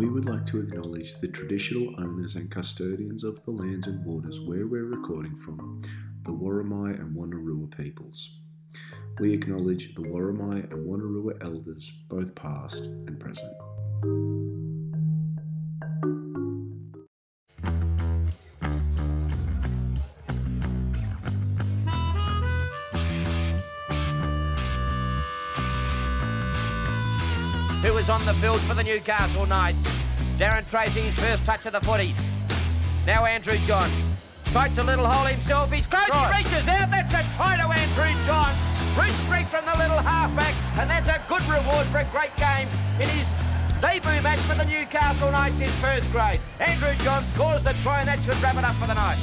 we would like to acknowledge the traditional owners and custodians of the lands and waters where we're recording from, the Worimi and Wonnarua peoples. We acknowledge the Worimi and Wonnarua elders, both past and present. Who was on the field for the Newcastle Knights. Darren Treacy, his first touch of the footy. Now Andrew Johns. Fights a little hole himself. He's close. He reaches out. That's a try to Andrew Johns. Root streak from the little halfback. And that's a good reward for a great game in his debut match for the Newcastle Knights in first grade. Andrew Johns scores the try and that should wrap it up for the night.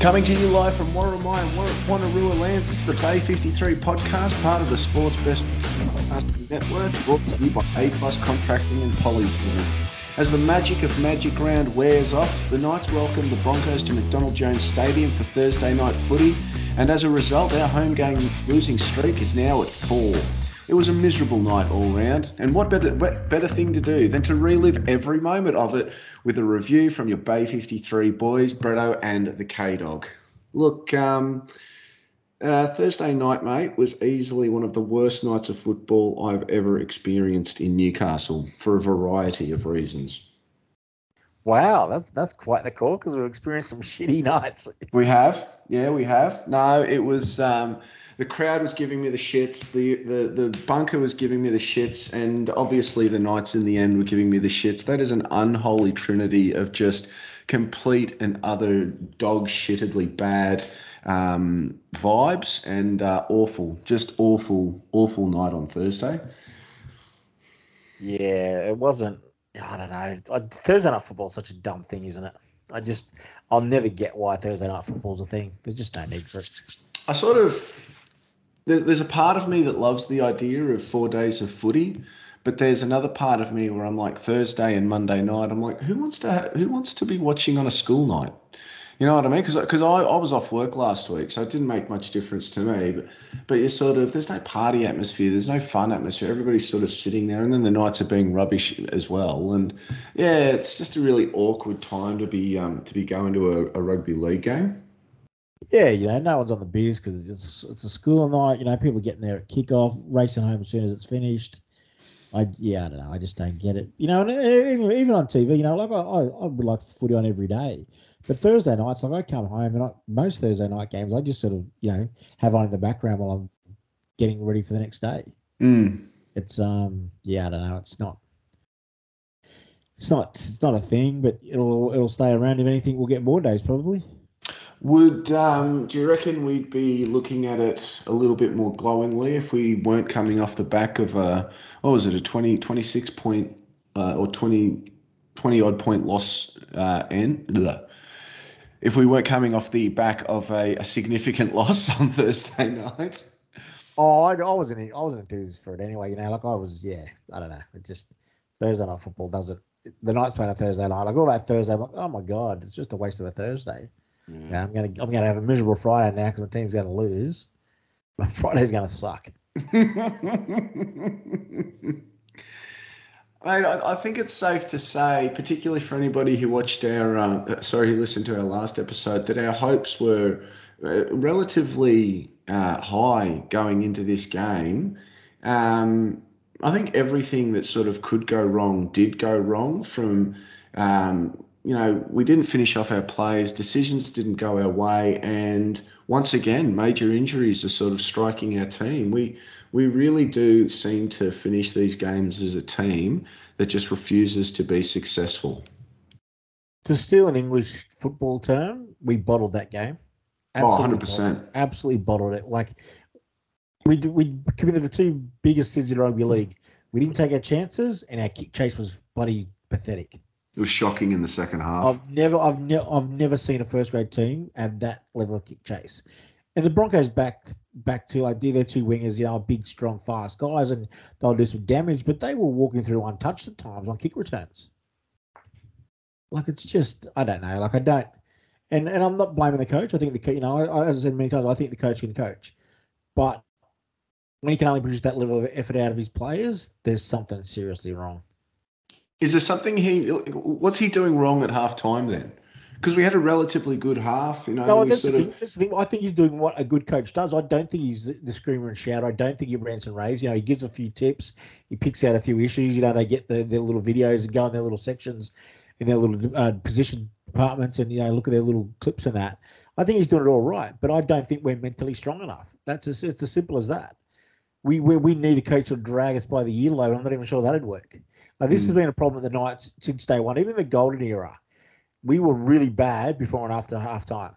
Coming to you live from Worimi and Wonnarua Lands, this is the Bay 53 podcast, part of the Sports Best Podcasting Network, brought to you by A Plus Contracting and Polyform. As the magic of Magic Round wears off, the Knights welcome the Broncos to McDonald Jones Stadium for Thursday night footy, and as a result, our home game losing streak is now at four. It was a miserable night all round, and what better what better thing to do than to relive every moment of it with a review from your Bay 53 boys, Bretto and the K Dog. Look, um, uh, Thursday night, mate, was easily one of the worst nights of football I've ever experienced in Newcastle for a variety of reasons. Wow, that's that's quite the call because we've experienced some shitty nights. We have, yeah, we have. No, it was. Um, the crowd was giving me the shits. The, the the bunker was giving me the shits, and obviously the Knights in the end were giving me the shits. That is an unholy trinity of just complete and other dog shittedly bad um, vibes and uh, awful, just awful, awful night on Thursday. Yeah, it wasn't. I don't know. Thursday night football is such a dumb thing, isn't it? I just, I'll never get why Thursday night football's a thing. There's just no need for it. I sort of there's a part of me that loves the idea of four days of footy, but there's another part of me where I'm like Thursday and Monday night. I'm like, who wants to ha- who wants to be watching on a school night? You know what I mean? Because because I, I was off work last week, so it didn't make much difference to me. But but you sort of there's no party atmosphere, there's no fun atmosphere. Everybody's sort of sitting there, and then the nights are being rubbish as well. And yeah, it's just a really awkward time to be um to be going to a, a rugby league game. Yeah, you know, no one's on the beers because it's it's a school night. You know, people are getting there at kickoff, racing home as soon as it's finished. I yeah, I don't know. I just don't get it. You know, and even, even on TV, you know, like I, I, I would like footy on every day, but Thursday nights, like I come home and I, most Thursday night games, I just sort of you know have on in the background while I'm getting ready for the next day. Mm. It's um yeah, I don't know. It's not. It's not. It's not a thing, but it'll it'll stay around. If anything, we'll get more days probably. Would um, do you reckon we'd be looking at it a little bit more glowingly if we weren't coming off the back of a what was it a 20, 26 point uh, or 20, 20 odd point loss uh, end? If we weren't coming off the back of a, a significant loss on Thursday night. Oh, I, I wasn't. I wasn't enthused for it anyway. You know, like I was. Yeah, I don't know. It just Thursday night football does it. The Knights playing a Thursday night. Like all that Thursday. Like, oh my god, it's just a waste of a Thursday. Yeah, I'm gonna I'm gonna have a miserable Friday now because my team's gonna lose. My Friday's gonna suck. Mate, I, I, think it's safe to say, particularly for anybody who watched our, uh, sorry, who listened to our last episode, that our hopes were uh, relatively uh, high going into this game. Um, I think everything that sort of could go wrong did go wrong from um, you know, we didn't finish off our plays, decisions didn't go our way, and once again, major injuries are sort of striking our team. We we really do seem to finish these games as a team that just refuses to be successful. To steal an English football term, we bottled that game. Oh, absolutely oh, 100%. Bottled, absolutely bottled it. Like we we committed the two biggest sins in rugby league. We didn't take our chances, and our kick chase was bloody pathetic. It was shocking in the second half. I've never, I've never, I've never seen a first grade team have that level of kick chase. And the Broncos back back to like do their two wingers, you know, big, strong, fast guys, and they'll do some damage. But they were walking through untouched at times on kick returns. Like it's just, I don't know. Like I don't, and and I'm not blaming the coach. I think the you know, I, as I said many times, I think the coach can coach, but when he can only produce that level of effort out of his players, there's something seriously wrong. Is there something he? What's he doing wrong at half time then? Because we had a relatively good half, you know. No, that's the, sort of- thing, that's the thing. I think he's doing what a good coach does. I don't think he's the screamer and shout. I don't think he rants and raves. You know, he gives a few tips. He picks out a few issues. You know, they get the, their little videos and go in their little sections in their little uh, position departments and, you know, look at their little clips and that. I think he's doing it all right, but I don't think we're mentally strong enough. That's as, it's as simple as that. We, we we need a coach to drag us by the earlobe. I'm not even sure that'd work. Like this has Mm. been a problem at the Knights since day one, even the golden era. We were really bad before and after half time.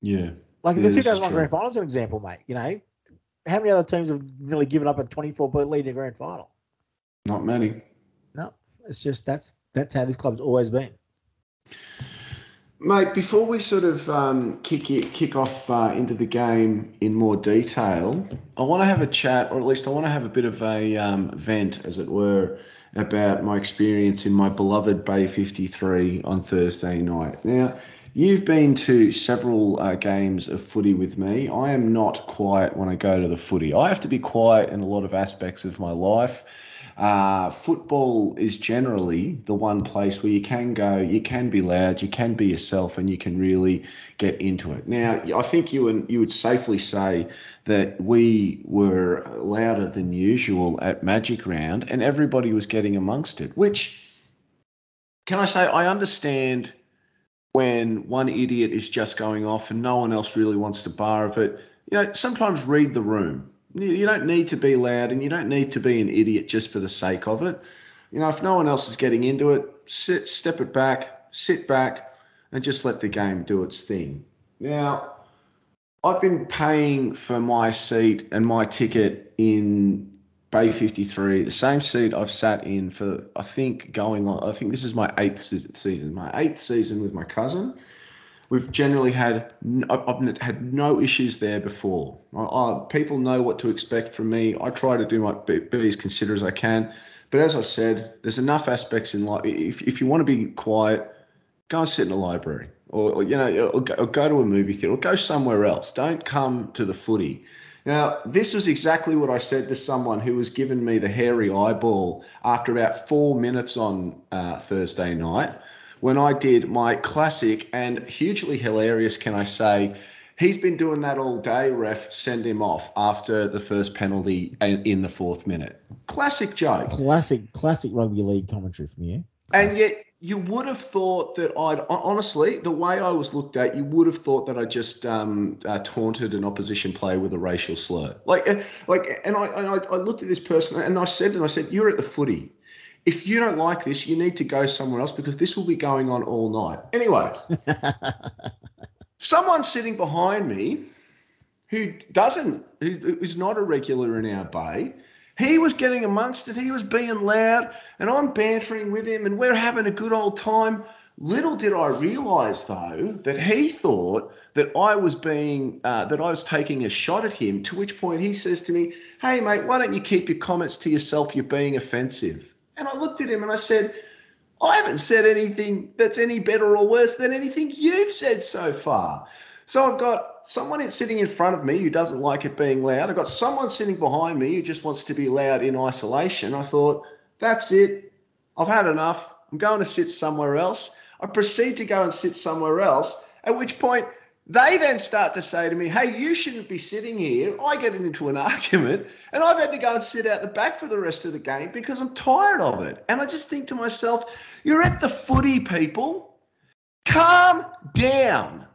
yeah. Like Yeah, the this 2001 grand final is an example, mate. You know, how many other teams have nearly given up a 24 point lead in a grand final? Not many. No, it's just that's that's how this club's always been. Mate, before we sort of um, kick it, kick off uh, into the game in more detail, I want to have a chat, or at least I want to have a bit of a um, vent, as it were, about my experience in my beloved Bay 53 on Thursday night. Now, you've been to several uh, games of footy with me. I am not quiet when I go to the footy. I have to be quiet in a lot of aspects of my life. Uh, football is generally the one place where you can go, you can be loud, you can be yourself, and you can really get into it. Now, I think you and you would safely say that we were louder than usual at Magic Round, and everybody was getting amongst it. Which, can I say, I understand when one idiot is just going off and no one else really wants to bar of it. You know, sometimes read the room. You don't need to be loud and you don't need to be an idiot just for the sake of it. You know, if no one else is getting into it, sit, step it back, sit back, and just let the game do its thing. Now, I've been paying for my seat and my ticket in Bay 53, the same seat I've sat in for, I think, going on, I think this is my eighth season, my eighth season with my cousin. We've generally had I've had no issues there before. People know what to expect from me. I try to do my be, be as considerate as I can. But as I've said, there's enough aspects in life. If, if you want to be quiet, go and sit in a library, or, or, you know, or go, or go to a movie theater, or go somewhere else. Don't come to the footy. Now, this was exactly what I said to someone who was giving me the hairy eyeball after about four minutes on uh, Thursday night when I did my classic and hugely hilarious, can I say, he's been doing that all day, ref, send him off after the first penalty in the fourth minute. Classic joke. Classic, classic rugby league commentary from you. And yet, you would have thought that I'd honestly, the way I was looked at, you would have thought that I just um, uh, taunted an opposition player with a racial slur. Like, uh, like, and I, and I, I looked at this person and I said, and I said, "You're at the footy. If you don't like this, you need to go somewhere else because this will be going on all night." Anyway, someone sitting behind me who doesn't, who is not a regular in our bay, he was getting amongst it. He was being loud, and I'm bantering with him, and we're having a good old time. Little did I realise, though, that he thought that I was being, uh, that I was taking a shot at him. To which point he says to me, "Hey, mate, why don't you keep your comments to yourself? You're being offensive." And I looked at him and I said, I haven't said anything that's any better or worse than anything you've said so far. So I've got someone sitting in front of me who doesn't like it being loud. I've got someone sitting behind me who just wants to be loud in isolation. I thought, that's it. I've had enough. I'm going to sit somewhere else. I proceed to go and sit somewhere else, at which point they then start to say to me, hey, you shouldn't be sitting here. I get into an argument and I've had to go and sit out the back for the rest of the game because I'm tired of it. And I just think to myself, you're at the footy, people. Calm down.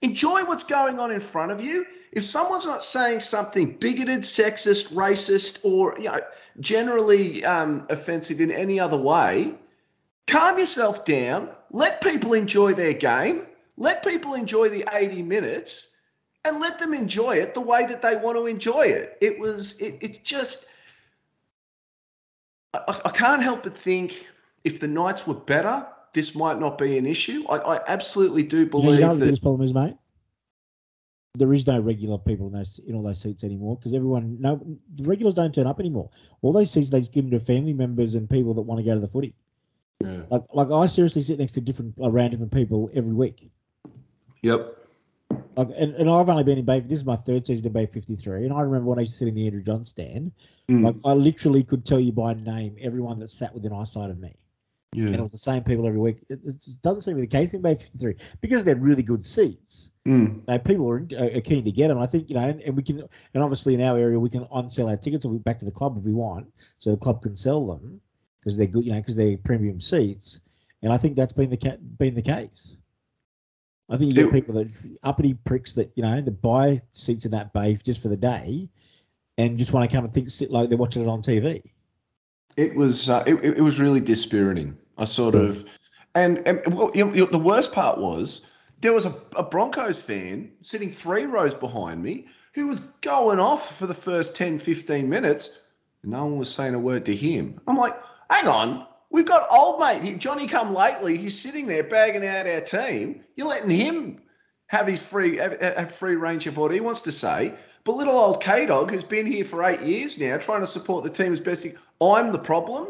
Enjoy what's going on in front of you. If someone's not saying something bigoted, sexist, racist, or you know, generally um, offensive in any other way, calm yourself down. Let people enjoy their game. Let people enjoy the 80 minutes and let them enjoy it the way that they want to enjoy it. It was, it, it's just, I, I can't help but think if the Knights were better, this might not be an issue. I, I absolutely do You know, believe you know the that. biggest problem is, mate? There is no regular people in those in all those seats anymore because everyone no the regulars don't turn up anymore. All those seats they give them to family members and people that want to go to the footy. Yeah. Like like I seriously sit next to different uh, around different people every week. Yep. Like, and, and I've only been in Bay. This is my third season in Bay 53, and I remember when I used to sit in the Andrew Johns stand. Mm. Like I literally could tell you by name everyone that sat within eyesight of me, and it was the same people every week. It, it doesn't seem to be the case in Bay 53 because they're really good seats. Mm. Know, people are, are keen to get them. I think you know, and, and we can, and obviously in our area we can on sell our tickets we back to the club if we want, so the club can sell them because they're good, you know, because they're premium seats. And I think that's been the ca- been the case. I think you get people that uppity pricks that you know that buy seats in that bay just for the day, and just want to come and think sit like they're watching it on TV. It was uh, it, it was really dispiriting. I sort of, and, and well, you know, you know, the worst part was there was a, a Broncos fan sitting three rows behind me who was going off for the first 10, 15 minutes. No one was saying a word to him. I'm like, hang on, we've got old mate Johnny Come Lately. He's sitting there bagging out our team. You're letting him have his free have, have free range of what he wants to say. But little old K Dog, who's been here for eight years now, trying to support the team as best he, I'm the problem.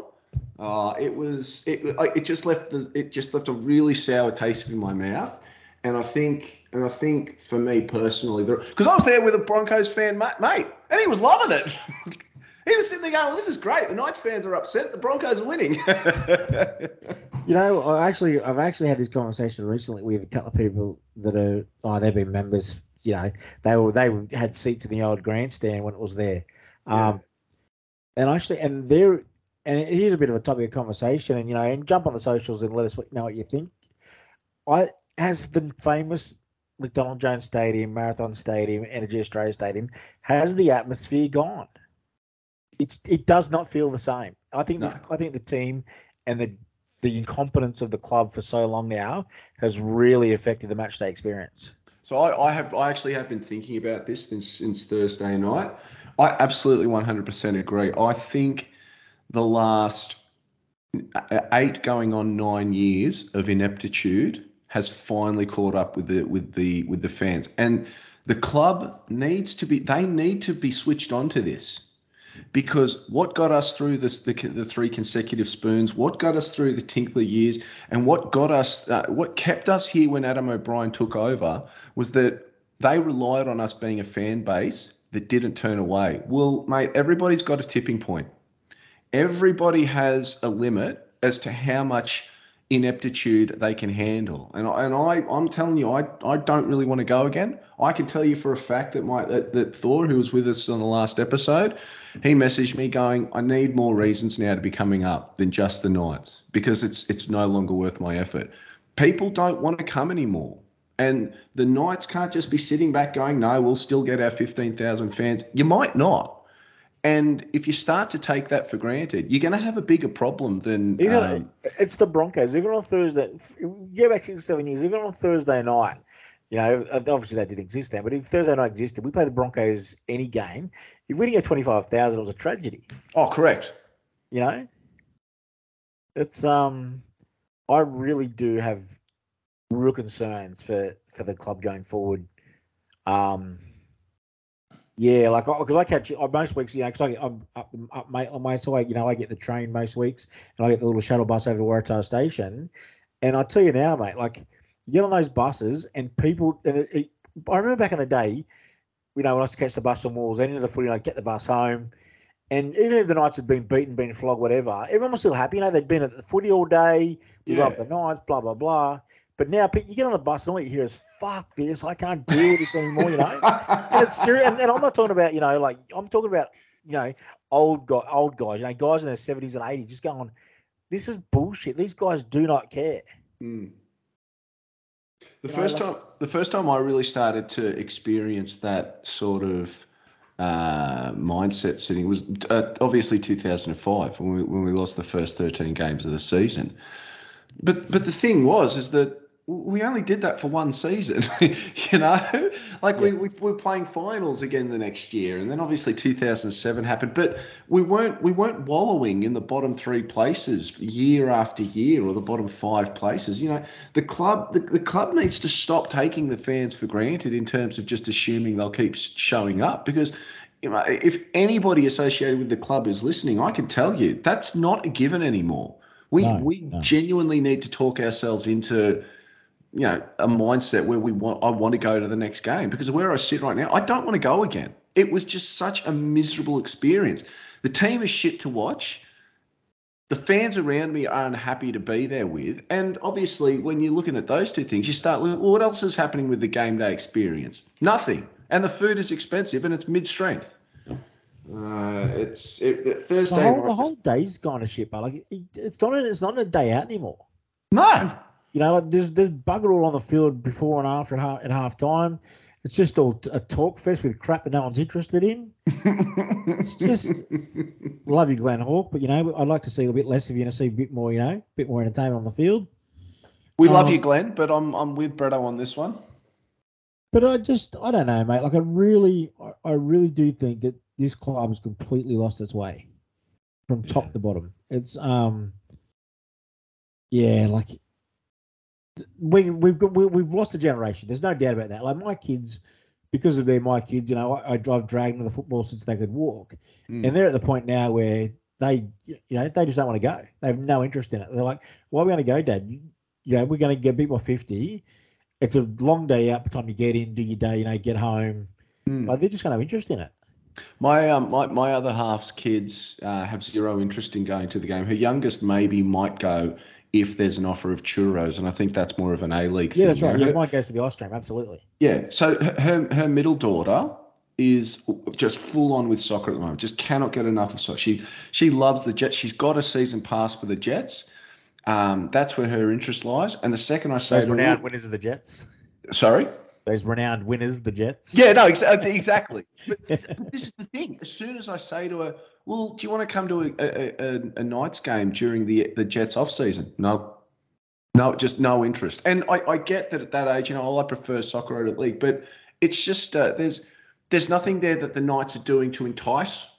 Uh, it was it it just left the it just left a really sour taste in my mouth, and I think and I think for me personally, because I was there with a Broncos fan mate, mate and he was loving it. he was sitting there going, "Well, this is great. The Knights fans are upset. The Broncos are winning." You know, I actually, I've actually had this conversation recently with a couple of people that are, oh, they've been members. You know, they were they had seats in the old grandstand when it was there, Yeah. um, and actually, and there, and here's a bit of a topic of conversation, and you know, and jump on the socials and let us know what you think. I has the famous McDonald Jones Stadium, Marathon Stadium, Energy Australia Stadium, has the atmosphere gone? It's it does not feel the same. I think No. this, I think the team and the the incompetence of the club for so long now has really affected the match day experience. So I, I have I actually have been thinking about this since since Thursday night. I absolutely 100% agree. I think the last uh, eight going on nine years of ineptitude has finally caught up with the with the with the fans, and the club needs to be they need to be switched on to this because what got us through this the, the three consecutive spoons what got us through the tinkler years and what got us uh, what kept us here when adam o'brien took over was that they relied on us being a fan base that didn't turn away. Well mate everybody's got a tipping point. Everybody has a limit as to how much ineptitude they can handle. And I, and I I'm telling you, I, I don't really want to go again. I can tell you for a fact that my that, that Thor, who was with us on the last episode, he messaged me going, I need more reasons now to be coming up than just the Knights because it's it's no longer worth my effort. People don't want to come anymore. And the Knights can't just be sitting back going, no, we'll still get our 15,000 fans. You might not. And if you start to take that for granted, you're going to have a bigger problem than. Even um, it's the Broncos. Even on Thursday, go back six seven years. Even on Thursday night, you know, obviously that didn't exist then. But if Thursday night existed, we play the Broncos any game. If we didn't get twenty five thousand, it was a tragedy. oh, correct. You know, it's um, I really do have real concerns for for the club going forward. Um, yeah, like because I catch uh, most weeks, you know, because I I'm up, up my, on my side, you know, I get the train most weeks, and I get the little shuttle bus over to Waratah Station, and I tell you now, mate, like you get on those buses, and people, and it, it, I remember back in the day, you know, when I used to catch the bus on Walls, end of the footy, I'd get the bus home, and even if the Knights had been beaten, been flogged, whatever, everyone was still happy. You know, they'd been at the footy all day, you Yeah. love the Knights, blah blah blah. But now pe- you get on the bus, and all you hear is "fuck this," I can't deal with this anymore. You know, and it's serious. And, and I'm not talking about you know, like I'm talking about you know, old guy, old guys, you know, guys in their 70s and 80s, just going, "This is bullshit. These guys do not care." Mm. The You know, first like- time, the first time I really started to experience that sort of uh, mindset sitting was uh, obviously 2005 when we when we lost the first 13 games of the season. But but the thing was is that we only did that for one season, you know. Like we, we were playing finals again the next year, and then obviously 2007 happened. But we weren't we weren't wallowing in the bottom three places year after year, or the bottom five places. You know, the club the, the club needs to stop taking the fans for granted in terms of just assuming they'll keep showing up because. You know, if anybody associated with the club is listening, I can tell you that's not a given anymore. We No, we no. genuinely need to talk ourselves into you know a mindset where we want I want to go to the next game because where I sit right now, I don't want to go again. It was just such a miserable experience. The team is shit to watch. The fans around me are unhappy to be there with, and obviously, when you're looking at those two things, you start looking. Well, what else is happening with the game day experience? Nothing, and the food is expensive and it's mid strength. Uh, it's it, it- Thursday. The whole, the whole day's gone to shit, but like it, it's not. It's not a day out anymore. no, You know, like there's there's bugger all on the field before and after and half, at half time. It's just all a talk fest with crap that no one's interested in. It's just love you, Glenn Hawk, but you know, I'd like to see a bit less of you and see a bit more, you know, a bit more entertainment on the field. we love Um, you, Glenn, but I'm I'm with Bretto on this one. But I just, I don't know, mate. Like I really, I- I really do think that this club has completely lost its way from top Yeah. to bottom. It's, um, yeah, like we we've got we, we've lost a generation. There's no doubt about that. Like my kids, because of they're my kids, you know, I, I drive dragged them to the football since they could walk, Mm. and they're at the point now where they, you know, they just don't want to go. They have no interest in it. They're like, "Why are we going to go, Dad? You, you know, we're going to get beat by fifty. It's a long day out by the time you get in, do your day, you know, get home. Mm. Like they're just going to have interest in it. My um my, my other half's kids uh, have zero interest in going to the game. Her youngest maybe might go if there's an offer of churros, and I think that's more of an A league. Yeah, thing. that's right. Her- Yeah, mine goes to the ice cream, absolutely. Yeah. So her her- middle daughter is just full on with soccer at the moment. Just cannot get enough of soccer. She she loves the Jets. She's got a season pass for the Jets. Um, that's where her interest lies. And the second I say Those to renowned winners of the Jets. sorry. Those renowned winners, the Jets. Yeah, no, exa- exactly. But this, but this is the thing. As soon as I say to her, "Well, do you want to come to a, a, a, a Knights game during the the Jets off season?" No, no, just no interest. And I, I get that at that age, you know, oh, I prefer soccer at league, but it's just uh, there's there's nothing there that the Knights are doing to entice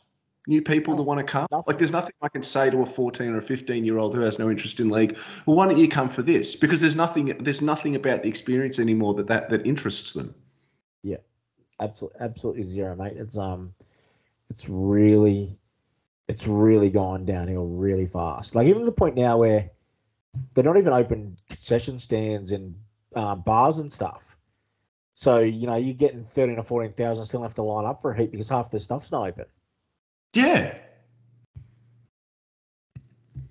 new people to No, want to come. nothing. Like, there's nothing I can say to a 14 or a 15 year old who has no interest in league. Well, why don't you come for this? Because there's nothing there's nothing about the experience anymore that that, that interests them. Yeah, absolutely, absolutely zero, mate. It's um, it's really, it's really gone downhill really fast. Like even to the point now where they're not even open concession stands and uh, bars and stuff. So you know you're getting thirteen or fourteen thousand, still have to line up for a heat because half the stuff's not open. Yeah.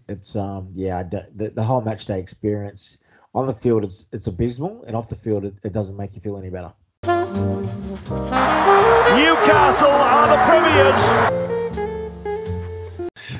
It's um, yeah, the, the whole match day experience on the field it's it's abysmal, and off the field it, it doesn't make you feel any better. Newcastle are the premiers.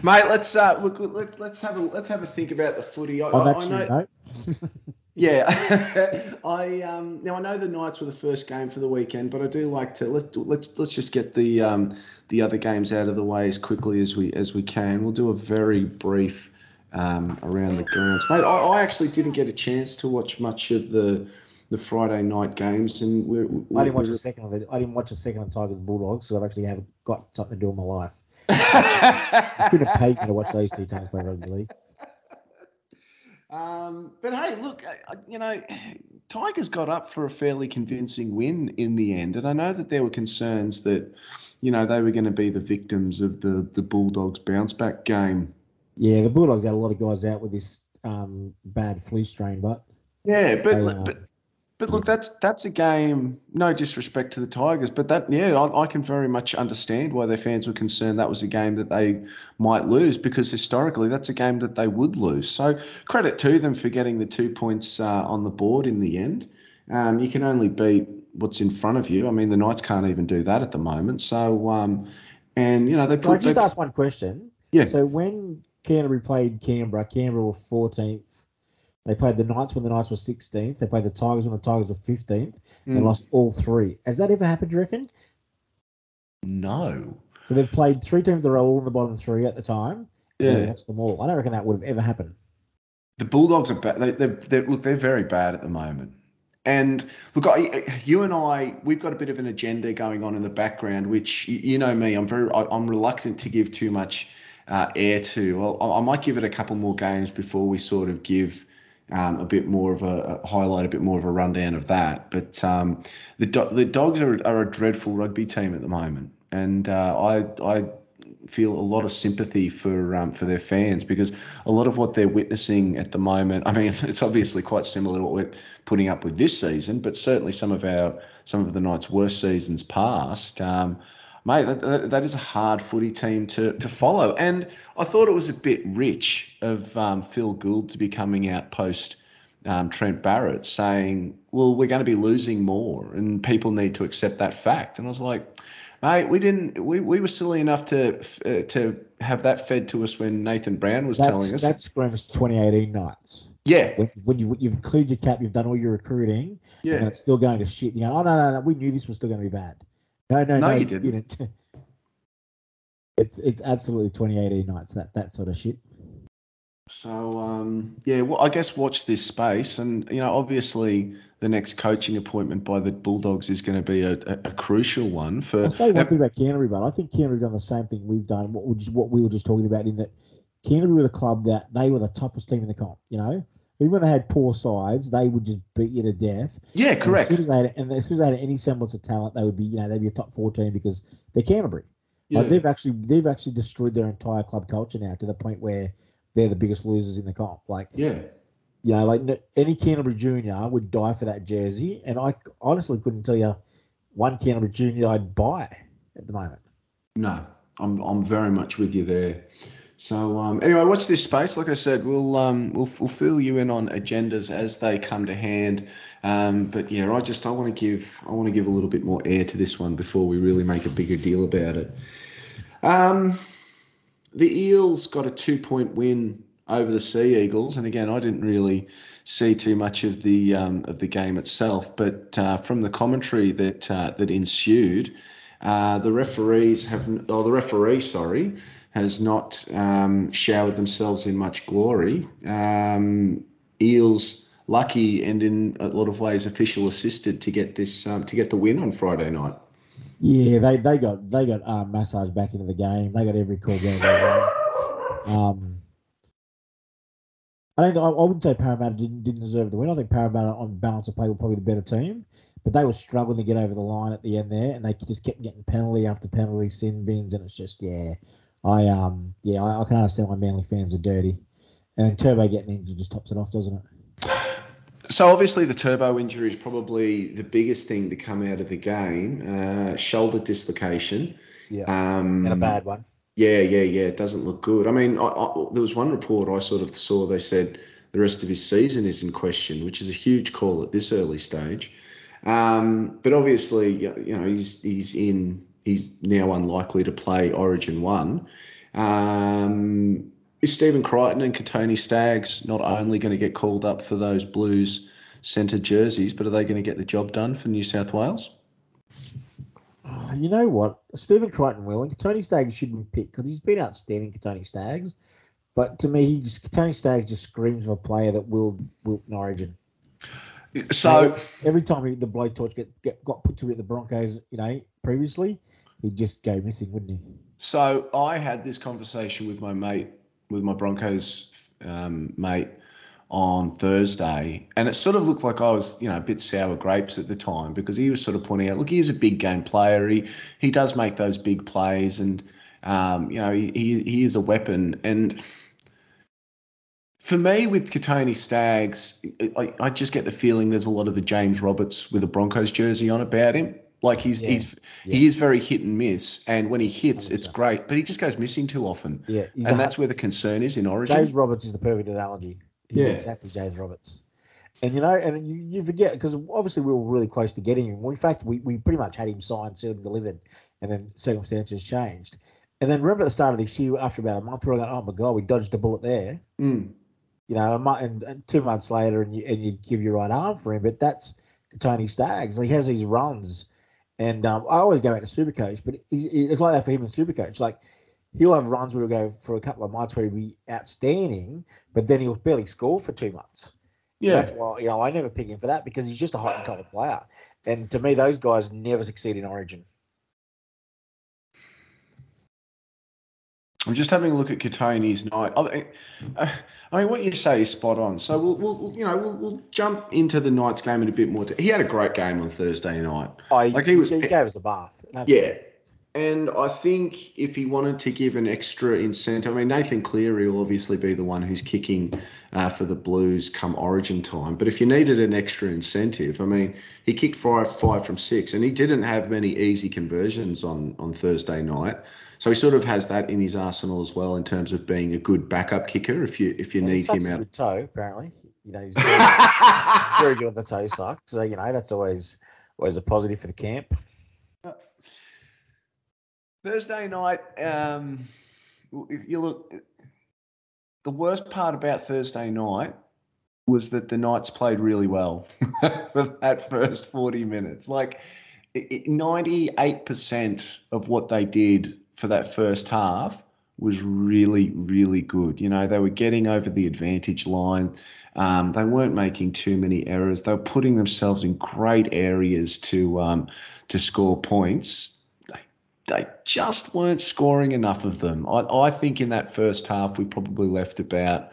Mate, let's uh, look. Let, let's have a let's have a think about the footy. I, On I, that I know, note, yeah, I um, now I know the Knights were the first game for the weekend, but I do like to let's let's let's just get the um, the other games out of the way as quickly as we as we can. We'll do a very brief um, around the grounds, mate. I, I actually didn't get a chance to watch much of the the Friday night games, and we're, we're, I didn't watch a second of the. I didn't watch a second of Tigers Bulldogs because I've actually have got something to do in my life. You couldn't have paid me to watch those two teams play rugby league. Um, but hey, look, I- I- you know, Tigers got up for a fairly convincing win in the end, and I know that there were concerns that, you know, they were going to be the victims of the the Bulldogs bounce back game. Yeah, the Bulldogs had a lot of guys out with this um, bad flu strain, but Yeah, but They, uh, but but look, that's that's a game. No disrespect to the Tigers, but that yeah, I, I can very much understand why their fans were concerned that was a game that they might lose because historically that's a game that they would lose. So credit to them for getting the two points uh, on the board in the end. Um, you can only beat what's in front of you. I mean, the Knights can't even do that at the moment. So um, and you know they Can I just they- ask one question? Yeah. So when Canterbury played Canberra, Canberra were 14th. They played the Knights when the Knights were 16th. They played the Tigers when the Tigers were 15th. They Mm, lost all three. Has that ever happened, do you reckon? no. So they've played three teams that are all in the bottom three at the time. Yeah. lost them all. I don't reckon that would have ever happened. The Bulldogs are bad. They, they're, they're, look, they're very bad at the moment. And look, I, you and I, we've got a bit of an agenda going on in the background, which you, know me, I'm very, I, I'm reluctant to give too much uh, air to. Well, I, I might give it a couple more games before we sort of give um, a bit more of a, a highlight, a bit more of a rundown of that. But um, the Do- the Dogs are, are a dreadful rugby team at the moment, and uh, I I feel a lot of sympathy for um, for their fans because a lot of what they're witnessing at the moment. I mean, it's obviously quite similar to what we're putting up with this season, but certainly some of our some of the Knights' worst seasons past. Um, mate, that, that, that is a hard footy team to to follow, and I thought it was a bit rich of um, Phil Gould to be coming out post. Um, Trent Barrett saying, "Well, we're going to be losing more, and people need to accept that fact." And I was like, Mate, we didn't. We, we were silly enough to uh, to have that fed to us when Nathan Brown was That's, telling us. that screams 2018 Knights. yeah, When, when you you've cleared your cap, you've done all your recruiting, and yeah. it's still going to shit. You go, oh no, no, no, we knew this was still going to be bad. No, no, No, no, you didn't. It's it's absolutely 2018 nights that that sort of shit. So um, yeah, well, I guess watch this space, and you know, obviously, the next coaching appointment by the Bulldogs is going to be a, a, a crucial one for. I'll say one thing about Canterbury, but I think Canterbury done the same thing we've done. What we just what we were just talking about in that Canterbury were the club that they were the toughest team in the comp. You know, even when they had poor sides, they would just beat you to death. yeah, And correct. As soon as they had, and as soon as they had any semblance of talent, they would be you know they'd be a top four team because they're Canterbury. Yeah. Like they've actually they've actually destroyed their entire club culture now to the point where they're the biggest losers in the comp. Like yeah. you know, like any Canterbury junior would die for that jersey, and I honestly couldn't tell you one Canterbury junior I'd buy at the moment. No, I'm I'm very much with you there. So um, anyway, watch this space. Like I said, we'll um, we'll we'll fill you in on agendas as they come to hand. Um, but yeah, I just I want to give I want to give a little bit more air to this one before we really make a bigger deal about it. Um, the Eels got a two point win over the Sea Eagles, and again, I didn't really see too much of the um, of the game itself, but uh, from the commentary that uh, that ensued, uh, the referees have, or the referee, sorry, has not um, showered themselves in much glory. Um, Eels lucky and in a lot of ways official assisted to get this um, to get the win on Friday night. Yeah, they they got they got um, massage back into the game. They got every call way. Um, I don't. I, I wouldn't say Parramatta didn't didn't deserve the win. I think Parramatta on balance of play were probably the better team, but they were struggling to get over the line at the end there, and they just kept getting penalty after penalty, sin bins, and it's just yeah. I um yeah I, I can understand why Manly fans are dirty, and Turbo getting injured just tops it off, doesn't it? So obviously the turbo injury is probably the biggest thing to come out of the game. Uh, shoulder dislocation. Yeah, Um, and a bad one. Yeah, yeah, yeah. It doesn't look good. I mean, I, I, there was one report I sort of saw. They said the rest of his season is in question, which is a huge call at this early stage. Um, but obviously, you know, he's he's in. He's now unlikely to play Origin one. Um, is Stephen Crichton and Kotoni Staggs not only going to get called up for those Blues centre jerseys, but are they going to get the job done for New South Wales? Oh, you know what? Stephen Crichton will, and Tony Staggs should be picked because he's been outstanding, Tony Staggs. But to me, he just Tony Staggs just screams of a player that will will in Origin. So. Every time he, the blowtorch get, get got put to it, the Broncos, you know, previously, he'd just go missing, wouldn't he? So I had this conversation with my mate, with my Broncos um, mate, on Thursday, and it sort of looked like I was, you know, a bit sour grapes at the time because he was sort of pointing out, look, he's a big game player. He he does make those big plays, and um, you know, he, he is a weapon. And for me, with Kotoni Staggs, I, I just get the feeling there's a lot of the James Roberts with a Broncos jersey on about him. Like he's Yeah. he's Yeah. he is very hit and miss, and when he hits, it's 100%. great, but he just goes missing too often, Yeah, and a- that's where the concern is in Origin. James Roberts is the perfect analogy. He's Yeah. exactly James Roberts. And you know, and you, you forget because obviously we were really close to getting him. In fact, we, we pretty much had him signed, sealed, and delivered, and then circumstances changed. And then remember at the start of this year, after about a month, we were going, "Oh my god, we dodged a bullet there." Mm. You know, and, and two months later, and you and you give your right arm for him. But that's Tony Staggs. He has these runs, and um, I always go back to Supercoach, but it's like that for him in Supercoach. Like he'll have runs where he'll go for a couple of months where he'll be outstanding, but then he'll barely score for two months. Yeah, That's why you know I never pick him for that because he's just a hot and cold player. And to me, those guys never succeed in Origin. I'm just having a look at Kotoni's night. I mean, uh, I mean, what you say is spot on. So we'll, we'll you know, we'll, we'll jump into the Knights game in a bit more. He had a great game on Thursday night. He, Like he was- he gave us a bath. Yeah, And I think if he wanted to give an extra incentive, I mean, Nathan Cleary will obviously be the one who's kicking uh, for the Blues come Origin time. But if you needed an extra incentive, I mean, he kicked five five from six, and he didn't have many easy conversions on on Thursday night. So he sort of has that in his arsenal as well in terms of being a good backup kicker if you if you And need him out. good toe, apparently. You know, he's very, he's very good on the toe suck. So you know that's always always a positive for the camp. Thursday night, um, you look, the worst part about Thursday night was that the Knights played really well for that first 40 minutes. Like it- 98% of what they did for that first half was really, really good. You know, they were getting over the advantage line. Um, they weren't making too many errors. They were putting themselves in great areas to um, to score points. They, they just weren't scoring enough of them. I, I think in that first half we probably left about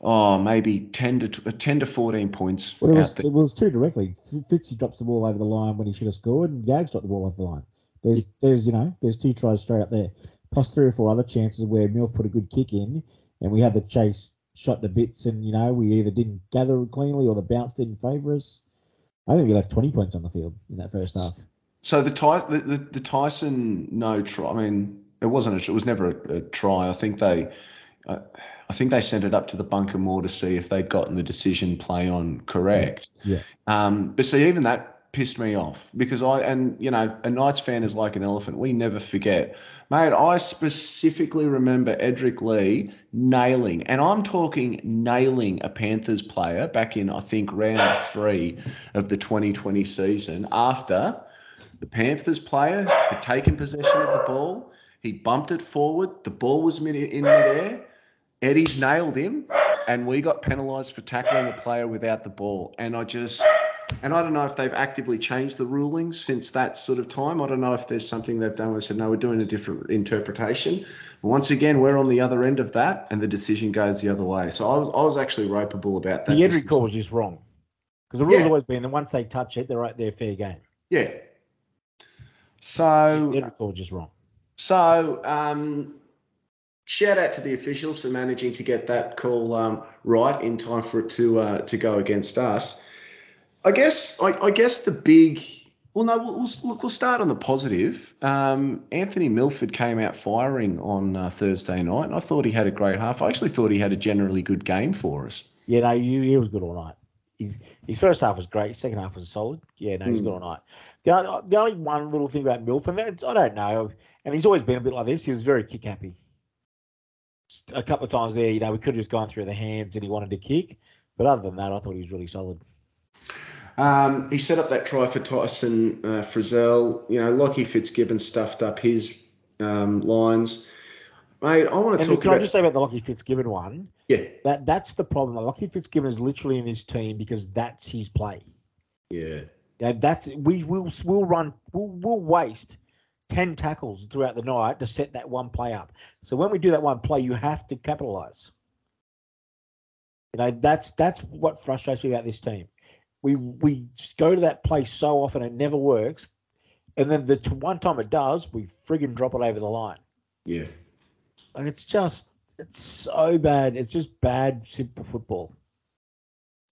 oh maybe 10 to 10 to 14 points Well, it was, it was two directly. Fitzy drops the ball over the line when he should have scored, and Gags dropped the ball over the line. There's, there's, you know, there's two tries straight up there, plus three or four other chances where Milf put a good kick in, and we had the chase shot to bits, and you know, we either didn't gather cleanly or the bounce didn't favour us. I think we left 20 points on the field in that first half. So the, Ty- the, the the Tyson no try. I mean, it wasn't. A, it was never a, a try. I think they, uh, I think they sent it up to the bunker more to see if they'd gotten the decision play on correct. Yeah. Um, but see, even that pissed me off because I and you know a Knights fan is like an elephant. We never forget, mate. I specifically remember Edrick Lee nailing, and I'm talking nailing a Panthers player back in I think round three of the 2020 season after the Panthers player had taken possession of the ball. He bumped it forward. The ball was mid- in midair. Eddie's nailed him, and we got penalised for tackling a player without the ball. And I just, and I don't know if they've actively changed the rulings since that sort of time. I don't know if there's something they've done where they said, no, we're doing a different interpretation. But once again, we're on the other end of that, and the decision goes the other way. So I was, I was actually ropeable about that. The Edrick call was just wrong. Because the rule's Yeah. always been that once they touch it, they're right there, fair game. Yeah. So The Edrick call was just wrong. So, um, shout out to the officials for managing to get that call um, right in time for it to uh, to go against us. I guess. I, I guess the big. Well, no. We'll, we'll, look, we'll start on the positive. Um, Anthony Milford came out firing on uh, Thursday night, and I thought he had a great half. I actually thought he had a generally good game for us. Yeah, no, he, he was good all night. His, his first half was great. Second half was solid. Yeah, no, he's Mm. good all night. The, only- the only one little thing about Milford, that I don't know, and he's always been a bit like this. He was very kick happy. A couple of times there, you know, we could have just gone through the hands and he wanted to kick. But other than that, I thought he was really solid. Um, he set up that try for Tyson uh, Frizell. You know, Lockie Fitzgibbon stuffed up his um, lines. Mate, I want to And talk can about. I just say about the Lockie Fitzgibbon one? yeah, That that's the problem. Lockie Fitzgibbon is literally in this team because that's his play. yeah. Yeah, that's we will we'll run we'll we'll waste ten tackles throughout the night to set that one play up. So when we do that one play, you have to capitalize. You know that's that's what frustrates me about this team. We we go to that place so often it never works, and then the t- one time it does, we friggin' drop it over the line. Yeah. Like it's just it's so bad. It's just bad simple football.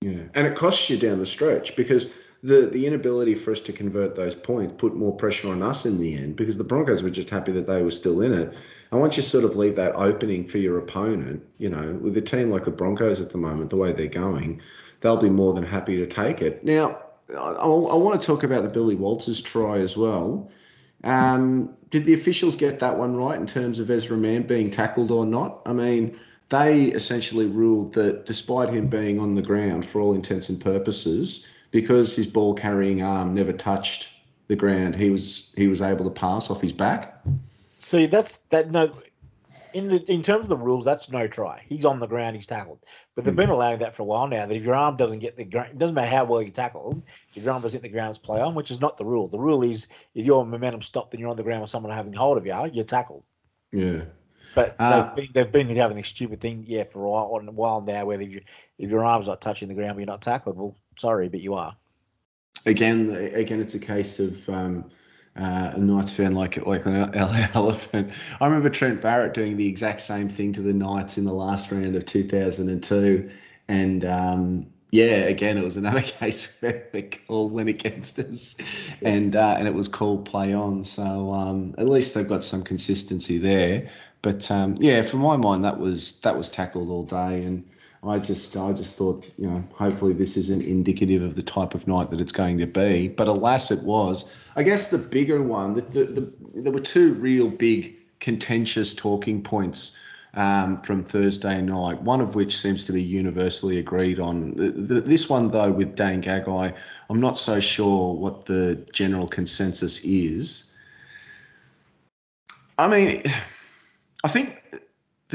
Yeah. And it costs you down the stretch because the, the inability for us to convert those points put more pressure on us in the end because the Broncos were just happy that they were still in it. And once you sort of leave that opening for your opponent, you know, with a team like the Broncos at the moment, the way they're going, they'll be more than happy to take it. Now, I, I, want to talk about the Billy Walters try as well. Um, did the officials get that one right in terms of Ezra Mam being tackled or not? I mean, they essentially ruled that despite him being on the ground for all intents and purposes, because his ball carrying arm never touched the ground, he was he was able to pass off his back. See, that's that no. In the in terms of the rules, that's no try. He's on the ground, he's tackled. But they've been allowing that for a while now. That if your arm doesn't get the ground, it doesn't matter how well you tackled, if your arm doesn't hit the ground, it's play on, which is not the rule. The rule is if your momentum stopped and you're on the ground with someone having hold of you, you're tackled. Yeah. But Ah. they've, been, they've been having this stupid thing, yeah, for a while, a while now, where if, you, if your arm's not touching the ground, but you're not tackled, well, sorry, but you are. Again, again, it's a case of um, uh, a Knights fan like like an elephant. I remember Trent Barrett doing the exact same thing to the Knights in the last round of 2002, and um, yeah, again it was another case where the call went against us, and uh, and it was called play on. So um, at least they've got some consistency there. But um, yeah, for my mind, that was that was tackled all day, and I just I just thought you know hopefully this isn't indicative of the type of night that it's going to be. But alas, it was. I guess the bigger one, the, the, the there were two real big contentious talking points um, from Thursday night. One of which seems to be universally agreed on. The, this one though with Dane Gagai, I'm not so sure what the general consensus is. I mean. I think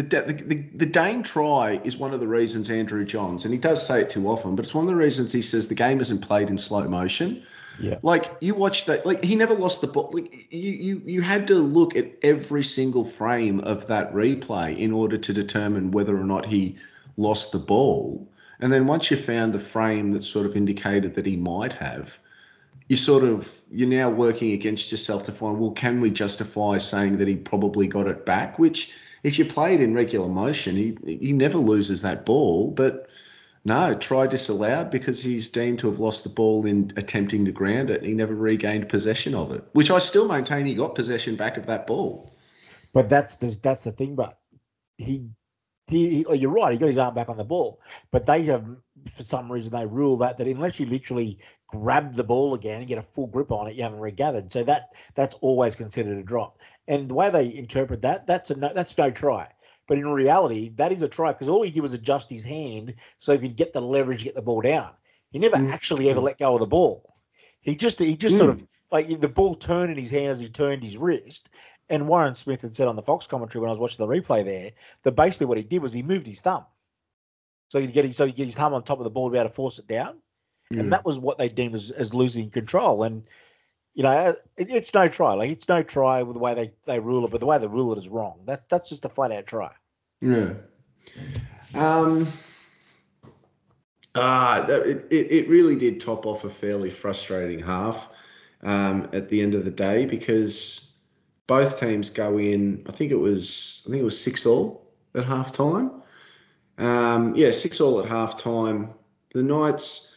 the, the, the Dane try is one of the reasons Andrew Johns, and he does say it too often, but it's one of the reasons he says the game isn't played in slow motion. Yeah. Like you watch that, like he never lost the ball. Like you, you, you had to look at every single frame of that replay in order to determine whether or not he lost the ball. And then once you found the frame that sort of indicated that he might have, you sort of you're now working against yourself to find well can we justify saying that he probably got it back which if you play it in regular motion he he never loses that ball but no try disallowed because he's deemed to have lost the ball in attempting to ground it he never regained possession of it which i still maintain he got possession back of that ball but that's the, that's the thing but he he, he, oh, you're right. He got his arm back on the ball, but they have, for some reason, they rule that that unless you literally grab the ball again and get a full grip on it, you haven't regathered. So that that's always considered a drop. And the way they interpret that, that's a no, that's no try. But in reality, that is a try because all he did was adjust his hand so he could get the leverage, to get the ball down. He never mm. actually ever let go of the ball. He just he just mm. sort of like the ball turned in his hand as he turned his wrist. And Warren Smith had said on the Fox commentary when I was watching the replay there that basically what he did was he moved his thumb. So he'd get his so he get his thumb on top of the ball to be able to force it down. Mm. And that was what they deemed as, as losing control. And, you know, it, it's no try. Like, it's no try with the way they, they rule it, but the way they rule it is wrong. That, that's just a flat out try. Yeah. Um, uh, it, it, it really did top off a fairly frustrating half um, at the end of the day because both teams go in. I think it was I think it was six all at half time. Um, yeah, six all at half time. The Knights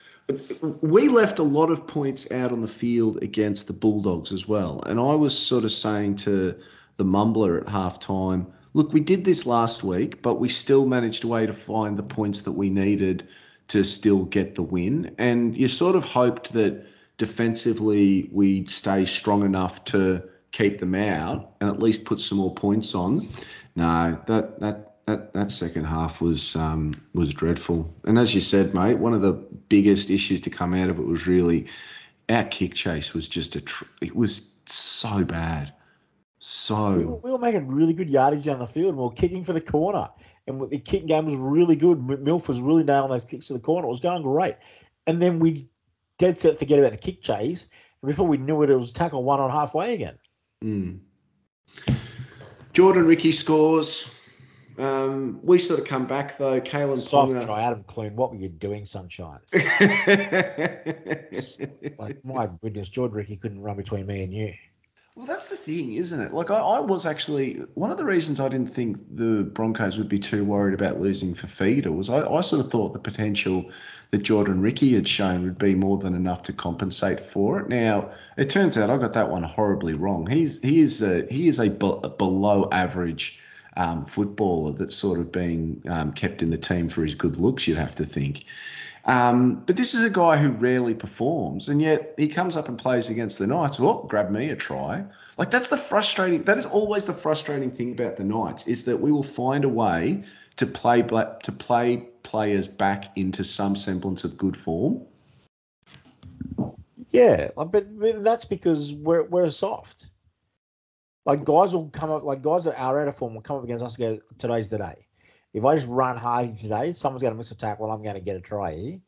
we left a lot of points out on the field against the Bulldogs as well. And I was sort of saying to the mumbler at halftime, look, we did this last week, but we still managed a way to find the points that we needed to still get the win. And you sort of hoped that defensively we'd stay strong enough to keep them out and at least put some more points on. No, that that that that second half was um, was dreadful. And as you said, mate, one of the biggest issues to come out of it was really our kick chase was just a tr- it was so bad, so we were, we were, making really good yardage down the field. and We were kicking for the corner, and the kicking game was really good. Milf was really nailing those kicks to the corner. It was going great, and then we dead set forget about the kick chase. And before we knew it, it was tackle one on halfway again. Mm. Jordan Riki scores. Um, we sort of come back though. Kalyn soft Ponga... try, Adam Clune. What were you doing, sunshine? like my goodness, George Riki couldn't run between me and you. Well, that's the thing, isn't it? Like, I, I, was actually one of the reasons I didn't think the Broncos would be too worried about losing Fifita was I, I sort of thought the potential that Jordan Riki had shown would be more than enough to compensate for it. Now, it turns out I got that one horribly wrong. He's he is a he is a, be, a below average um, footballer that's sort of being um, kept in the team for his good looks, you'd have to think. Um, but this is a guy who rarely performs, and yet he comes up and plays against the Knights. Oh, grab me a try. Like that's the frustrating. That is always the frustrating thing about the Knights is that we will find a way to play to play players back into some semblance of good form. Yeah, but that's because we're we're soft. Like guys will come up, like guys that are out of form will come up against us and go, today's the day. If I just run hard today, someone's going to miss a tackle and I'm going to get a try here.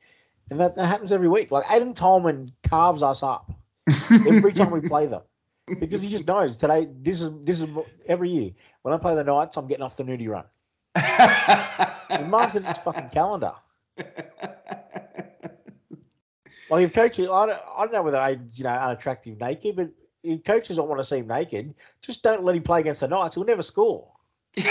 And that, that happens every week. Like Aiden Tolman carves us up every time we play them because he just knows today, this is, this is every year. When I play the Knights, I'm getting off the nudie run. he marks it in his fucking calendar. Like if coach, I don't, I don't know whether Aiden's, you know, unattractive naked, but coaches don't want to see him naked, just don't let him play against the Knights. He'll never score.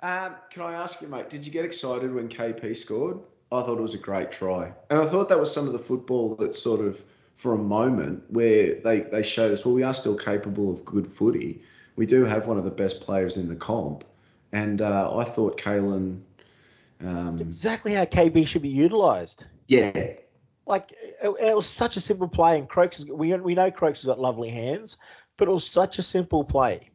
um, can I ask you, mate? Did you get excited when KP scored? I thought it was a great try, and I thought that was some of the football that sort of, for a moment, where they they showed us, well, we are still capable of good footy. We do have one of the best players in the comp, and uh, I thought Kalyn. Um, Exactly how KP should be utilised. yeah, Like it, it was such a simple play, and Croaks. We we know Croaks has got lovely hands, but it was such a simple play,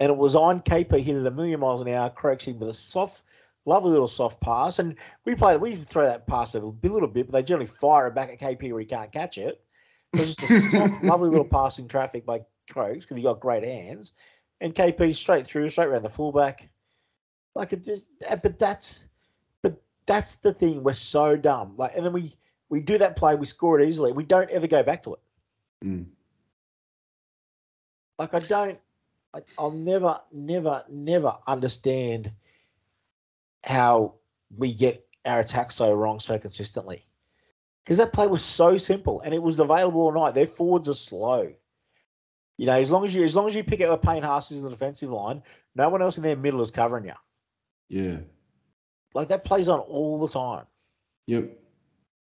and it was on KP hit it a million miles an hour. Croaks in with a soft, lovely little soft pass, and we play we throw that pass a little bit, but they generally fire it back at KP where he can't catch it. It was just a soft, lovely little passing traffic by Croaks because he got great hands, and KP straight through, straight around the fullback. Like it just, but that's, but that's the thing. We're so dumb. Like, and then we we do that play, we score it easily. We don't ever go back to it. Mm. Like I don't, like, I'll never, never, never understand how we get our attack so wrong so consistently. Because that play was so simple and it was available all night. Their forwards are slow. You know, as long as you as long as you pick out a Payne Haas in the defensive line, no one else in their middle is covering you. yeah, Like that plays on all the time. yep.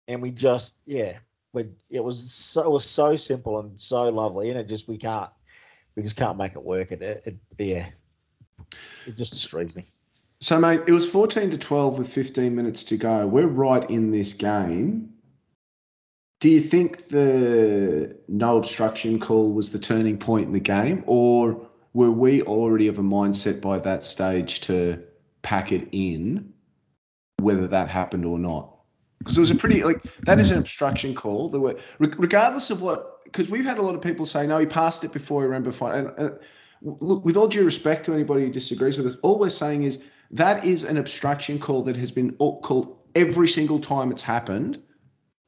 And we just yeah we, it was so it was so simple and so lovely and it just we can't we just can't make it work it, it, it yeah it just destroys me So, mate, it was 14 to 12 with 15 minutes to go. We're right in this game. Do you think the no obstruction call was the turning point in the game, or were we already of a mindset by that stage to pack it in, whether that happened or not? Because it was a pretty like that is an obstruction call. There were regardless of what because we've had a lot of people say no, he passed it before he ran before. And, and look, with all due respect to anybody who disagrees with us, all we're saying is that is an obstruction call that has been called every single time it's happened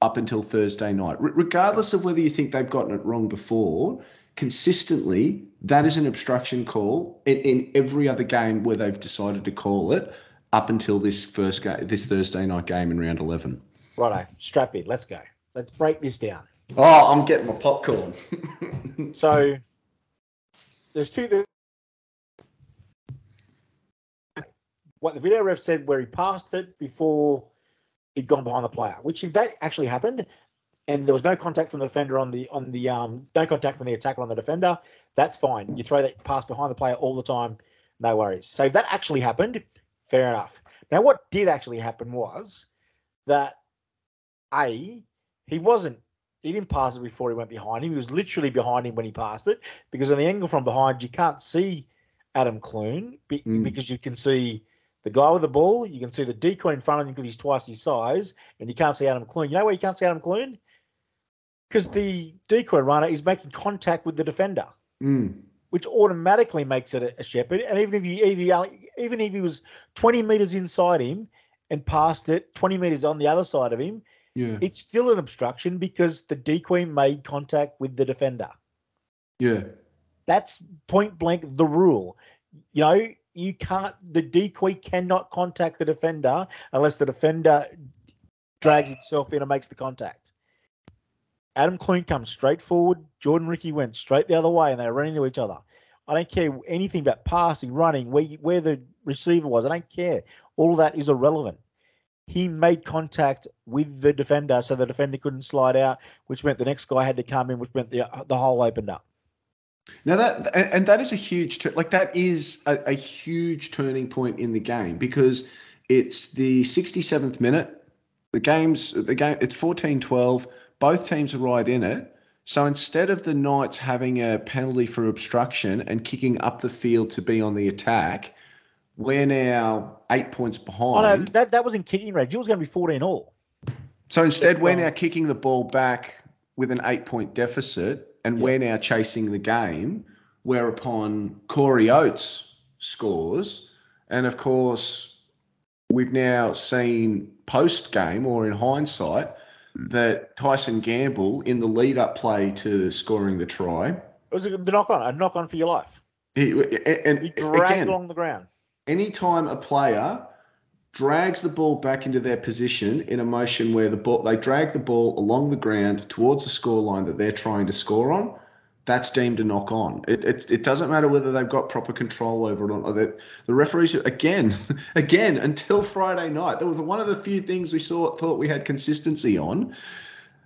up until Thursday night. Re- regardless of whether you think they've gotten it wrong before, consistently, that is an obstruction call in, in every other game where they've decided to call it up until this first game, this Thursday night game in round 11. Righto strap in let's go. Let's break this down. Oh, I'm getting my popcorn. so there's two things what the video ref said where he passed it before he'd gone behind the player which if that actually happened and there was no contact from the defender on the on the um no contact from the attacker on the defender that's fine. You throw that pass behind the player all the time no worries. So if that actually happened fair enough. Now what did actually happen was that a he wasn't he didn't pass it before he went behind him. He was literally behind him when he passed it because on the angle from behind, you can't see Adam Clune be, Mm. because you can see the guy with the ball. You can see the decoy in front of him because he's twice his size, and you can't see Adam Clune. You know why you can't see Adam Clune? Because the decoy runner is making contact with the defender, Mm. which automatically makes it a, a shepherd. And even if he, if he even if he was twenty meters inside him and passed it twenty meters on the other side of him, Yeah. it's still an obstruction because the decoy made contact with the defender. Yeah. That's point blank the rule. You know, you can't, the decoy cannot contact the defender unless the defender drags himself in and makes the contact. Adam Clune comes straight forward. Jordan Riki went straight the other way and they ran into each other. I don't care anything about passing, running, where, where the receiver was. I don't care. All of that is irrelevant he made contact with the defender, so the defender couldn't slide out, which meant the next guy had to come in, which meant the the hole opened up. Now that and that is a huge like that is a, a huge turning point in the game because it's the 67th minute. The game's the game it's 14-12. Both teams are right in it. So instead of the Knights having a penalty for obstruction and kicking up the field to be on the attack, we're now eight points Oh no, behind. that that was in kicking range. It was going to be fourteen all. So instead, we're now kicking the ball back with an eight point deficit, and Yeah. we're now chasing the game. Whereupon Corey Oates scores. And of course, we've now seen post game or in hindsight that Tyson Gamble, in the lead up play to scoring the try, It was a knock on, a knock on for your life. he, and He dragged again, along the ground. Anytime a player drags the ball back into their position in a motion where the ball they drag the ball along the ground towards the score line that they're trying to score on, that's deemed a knock on. It, it, it doesn't matter whether they've got proper control over it or not. The, the referees, again, again, until Friday night, that was one of the few things we saw thought we had consistency on.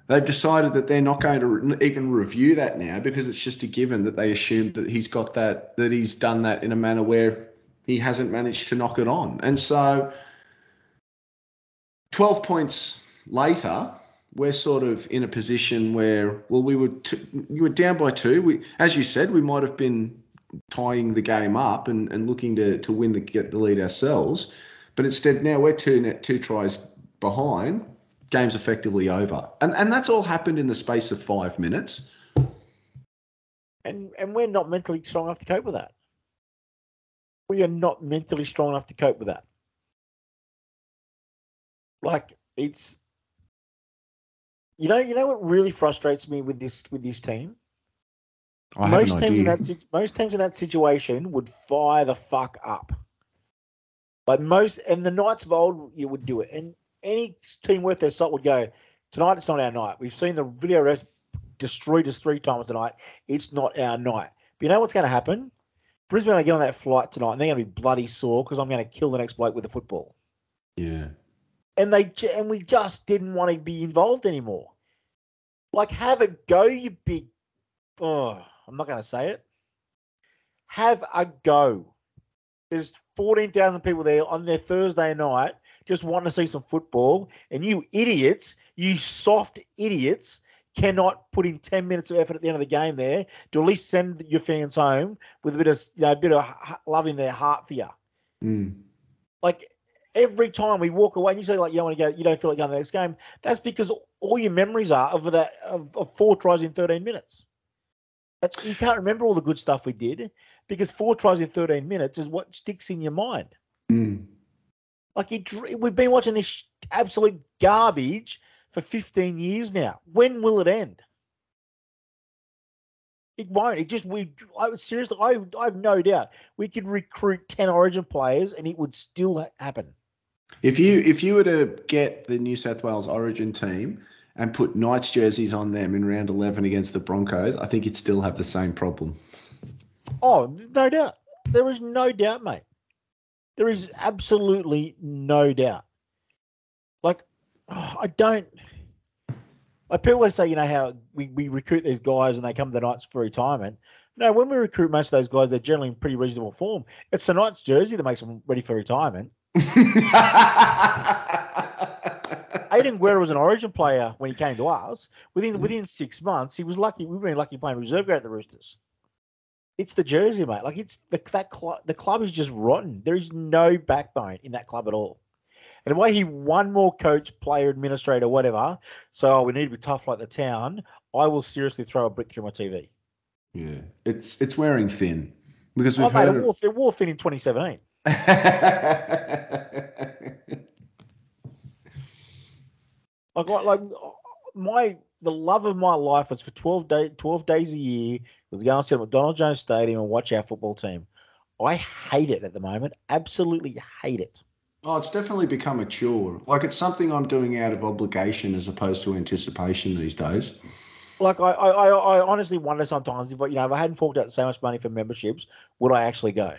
They've decided that they're not going to re- even review that now because it's just a given that they assume that he's got that, that he's done that in a manner where he hasn't managed to knock it on. And so 12 points later, we're sort of in a position where, well, we were t- you were down by two. We, as you said, we might have been tying the game up and, and looking to, to win the get the lead ourselves, but instead now we're two net two tries behind. Game's effectively over, and and that's all happened in the space of five minutes. and and we're not mentally strong enough to cope with that. We are not mentally strong enough to cope with that. Like it's, you know, you know what really frustrates me with this with this team. I most teams in that most teams in that situation would fire the fuck up. Like most, and the Knights of old, you would do it, and any team worth their salt would go. Tonight, it's not our night. We've seen the video rest destroyed us three times tonight. It's not our night. But you know what's going to happen? Brisbane to get on that flight tonight, and they're going to be bloody sore because I'm going to kill the next bloke with the football. yeah. And they and we just didn't want to be involved anymore. Like, have a go, you big. Oh, I'm not going to say it. Have a go. There's 14,000 people there on their Thursday night just wanting to see some football, and you idiots, you soft idiots, cannot put in 10 minutes of effort at the end of the game there to at least send your fans home with a bit of you know, a bit of love in their heart for you. Mm. Like every time we walk away and you say like you don't want to go, you don't feel like going to the next game. That's because all your memories are of that of, of four tries in 13 minutes. That's you can't remember all the good stuff we did because four tries in 13 minutes is what sticks in your mind. Mm. Like it, we've been watching this absolute garbage for 15 years now. When will it end? It won't. It just we. I seriously. I I have no doubt we could recruit 10 Origin players and it would still happen. If you if you were to get the New South Wales Origin team and put Knights jerseys on them in round eleven against the Broncos, I think you'd still have the same problem. Oh, no doubt. There is no doubt, mate. There is absolutely no doubt. Like, oh, I don't. Like people always say, you know, how we, we recruit these guys and they come to the Knights for retirement. No, when we recruit most of those guys, they're generally in pretty reasonable form. It's the Knights jersey that makes them ready for retirement. Aiden Guerra was an Origin player when he came to us. Within mm-hmm. within six months, he was lucky. We've been lucky playing reserve grade at the Roosters. It's the jersey, mate. Like it's the that club. The club is just rotten. There is no backbone in that club at all. And the way he one more coach, player, administrator, whatever. So oh, we need to be tough like the town. I will seriously throw a brick through my TV. yeah, it's it's wearing thin because Oh, we've mate, heard. it wore, it wore thin in 2017. it- Like, like, like my the love of my life was for 12 day 12 days a year was to go and sit at McDonald Jones Stadium and watch our football team. I hate it at the moment. Absolutely hate it. Oh, it's definitely become a chore. Like it's something I'm doing out of obligation as opposed to anticipation these days. Like I, I, I honestly wonder sometimes if I- you know if I hadn't forked out so much money for memberships, would I actually go?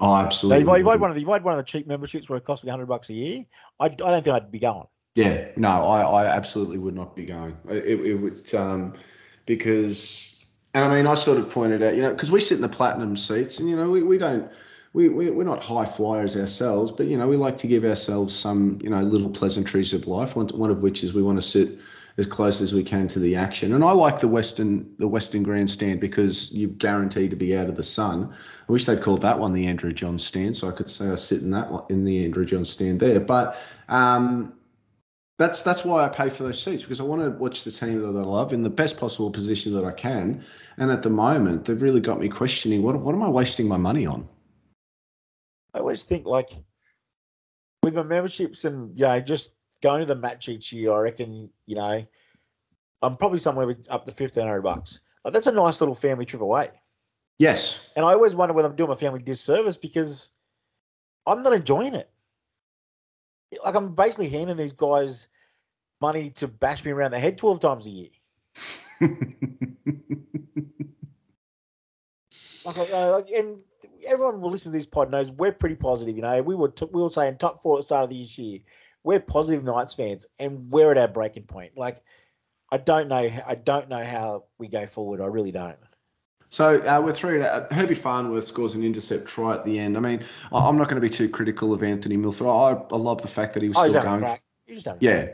Oh, So absolutely. if I, if I had one of the if I had one of the cheap memberships where it cost me hundred bucks a year, I, I don't think I'd be going. Yeah, no, I, I absolutely would not be going. It, it would um, because, and I mean, I sort of pointed out, you know, because we sit in the platinum seats, and you know, we, we don't, we, we we're not high flyers ourselves, but you know, we like to give ourselves some, you know, little pleasantries of life. One, one of which is we want to sit as close as we can to the action, and I like the western the western grandstand because you're guaranteed to be out of the sun. I wish they'd called that one the Andrew Johns stand, so I could say I sit in that one- in the Andrew Johns stand there, but. Um, that's that's why I pay for those seats because I want to watch the team that I love in the best possible position that I can. And at the moment, they've really got me questioning what what am I wasting my money on? I always think like with my memberships and you know just going to the match each year, I reckon you know I'm probably somewhere with up to fifteen hundred bucks. Like that's a nice little family trip away. Yes. And I always wonder whether I'm doing my family disservice because I'm not enjoying it. like I'm basically handing these guys money to bash me around the head twelve times a year. Like, uh, and everyone will listen to this pod knows we're pretty positive. You know, we were t- we were saying top four at the start of this year. We're positive Knights fans, and we're at our breaking point. Like, I don't know. I don't know how we go forward. I really don't. So uh, we're through. Uh, Herbie Farnworth scores an intercept try at the end. I mean, I- I'm not going to be too critical of Anthony Milford. I, I love the fact that he was Oh, still going. crack. He's just having a Yeah.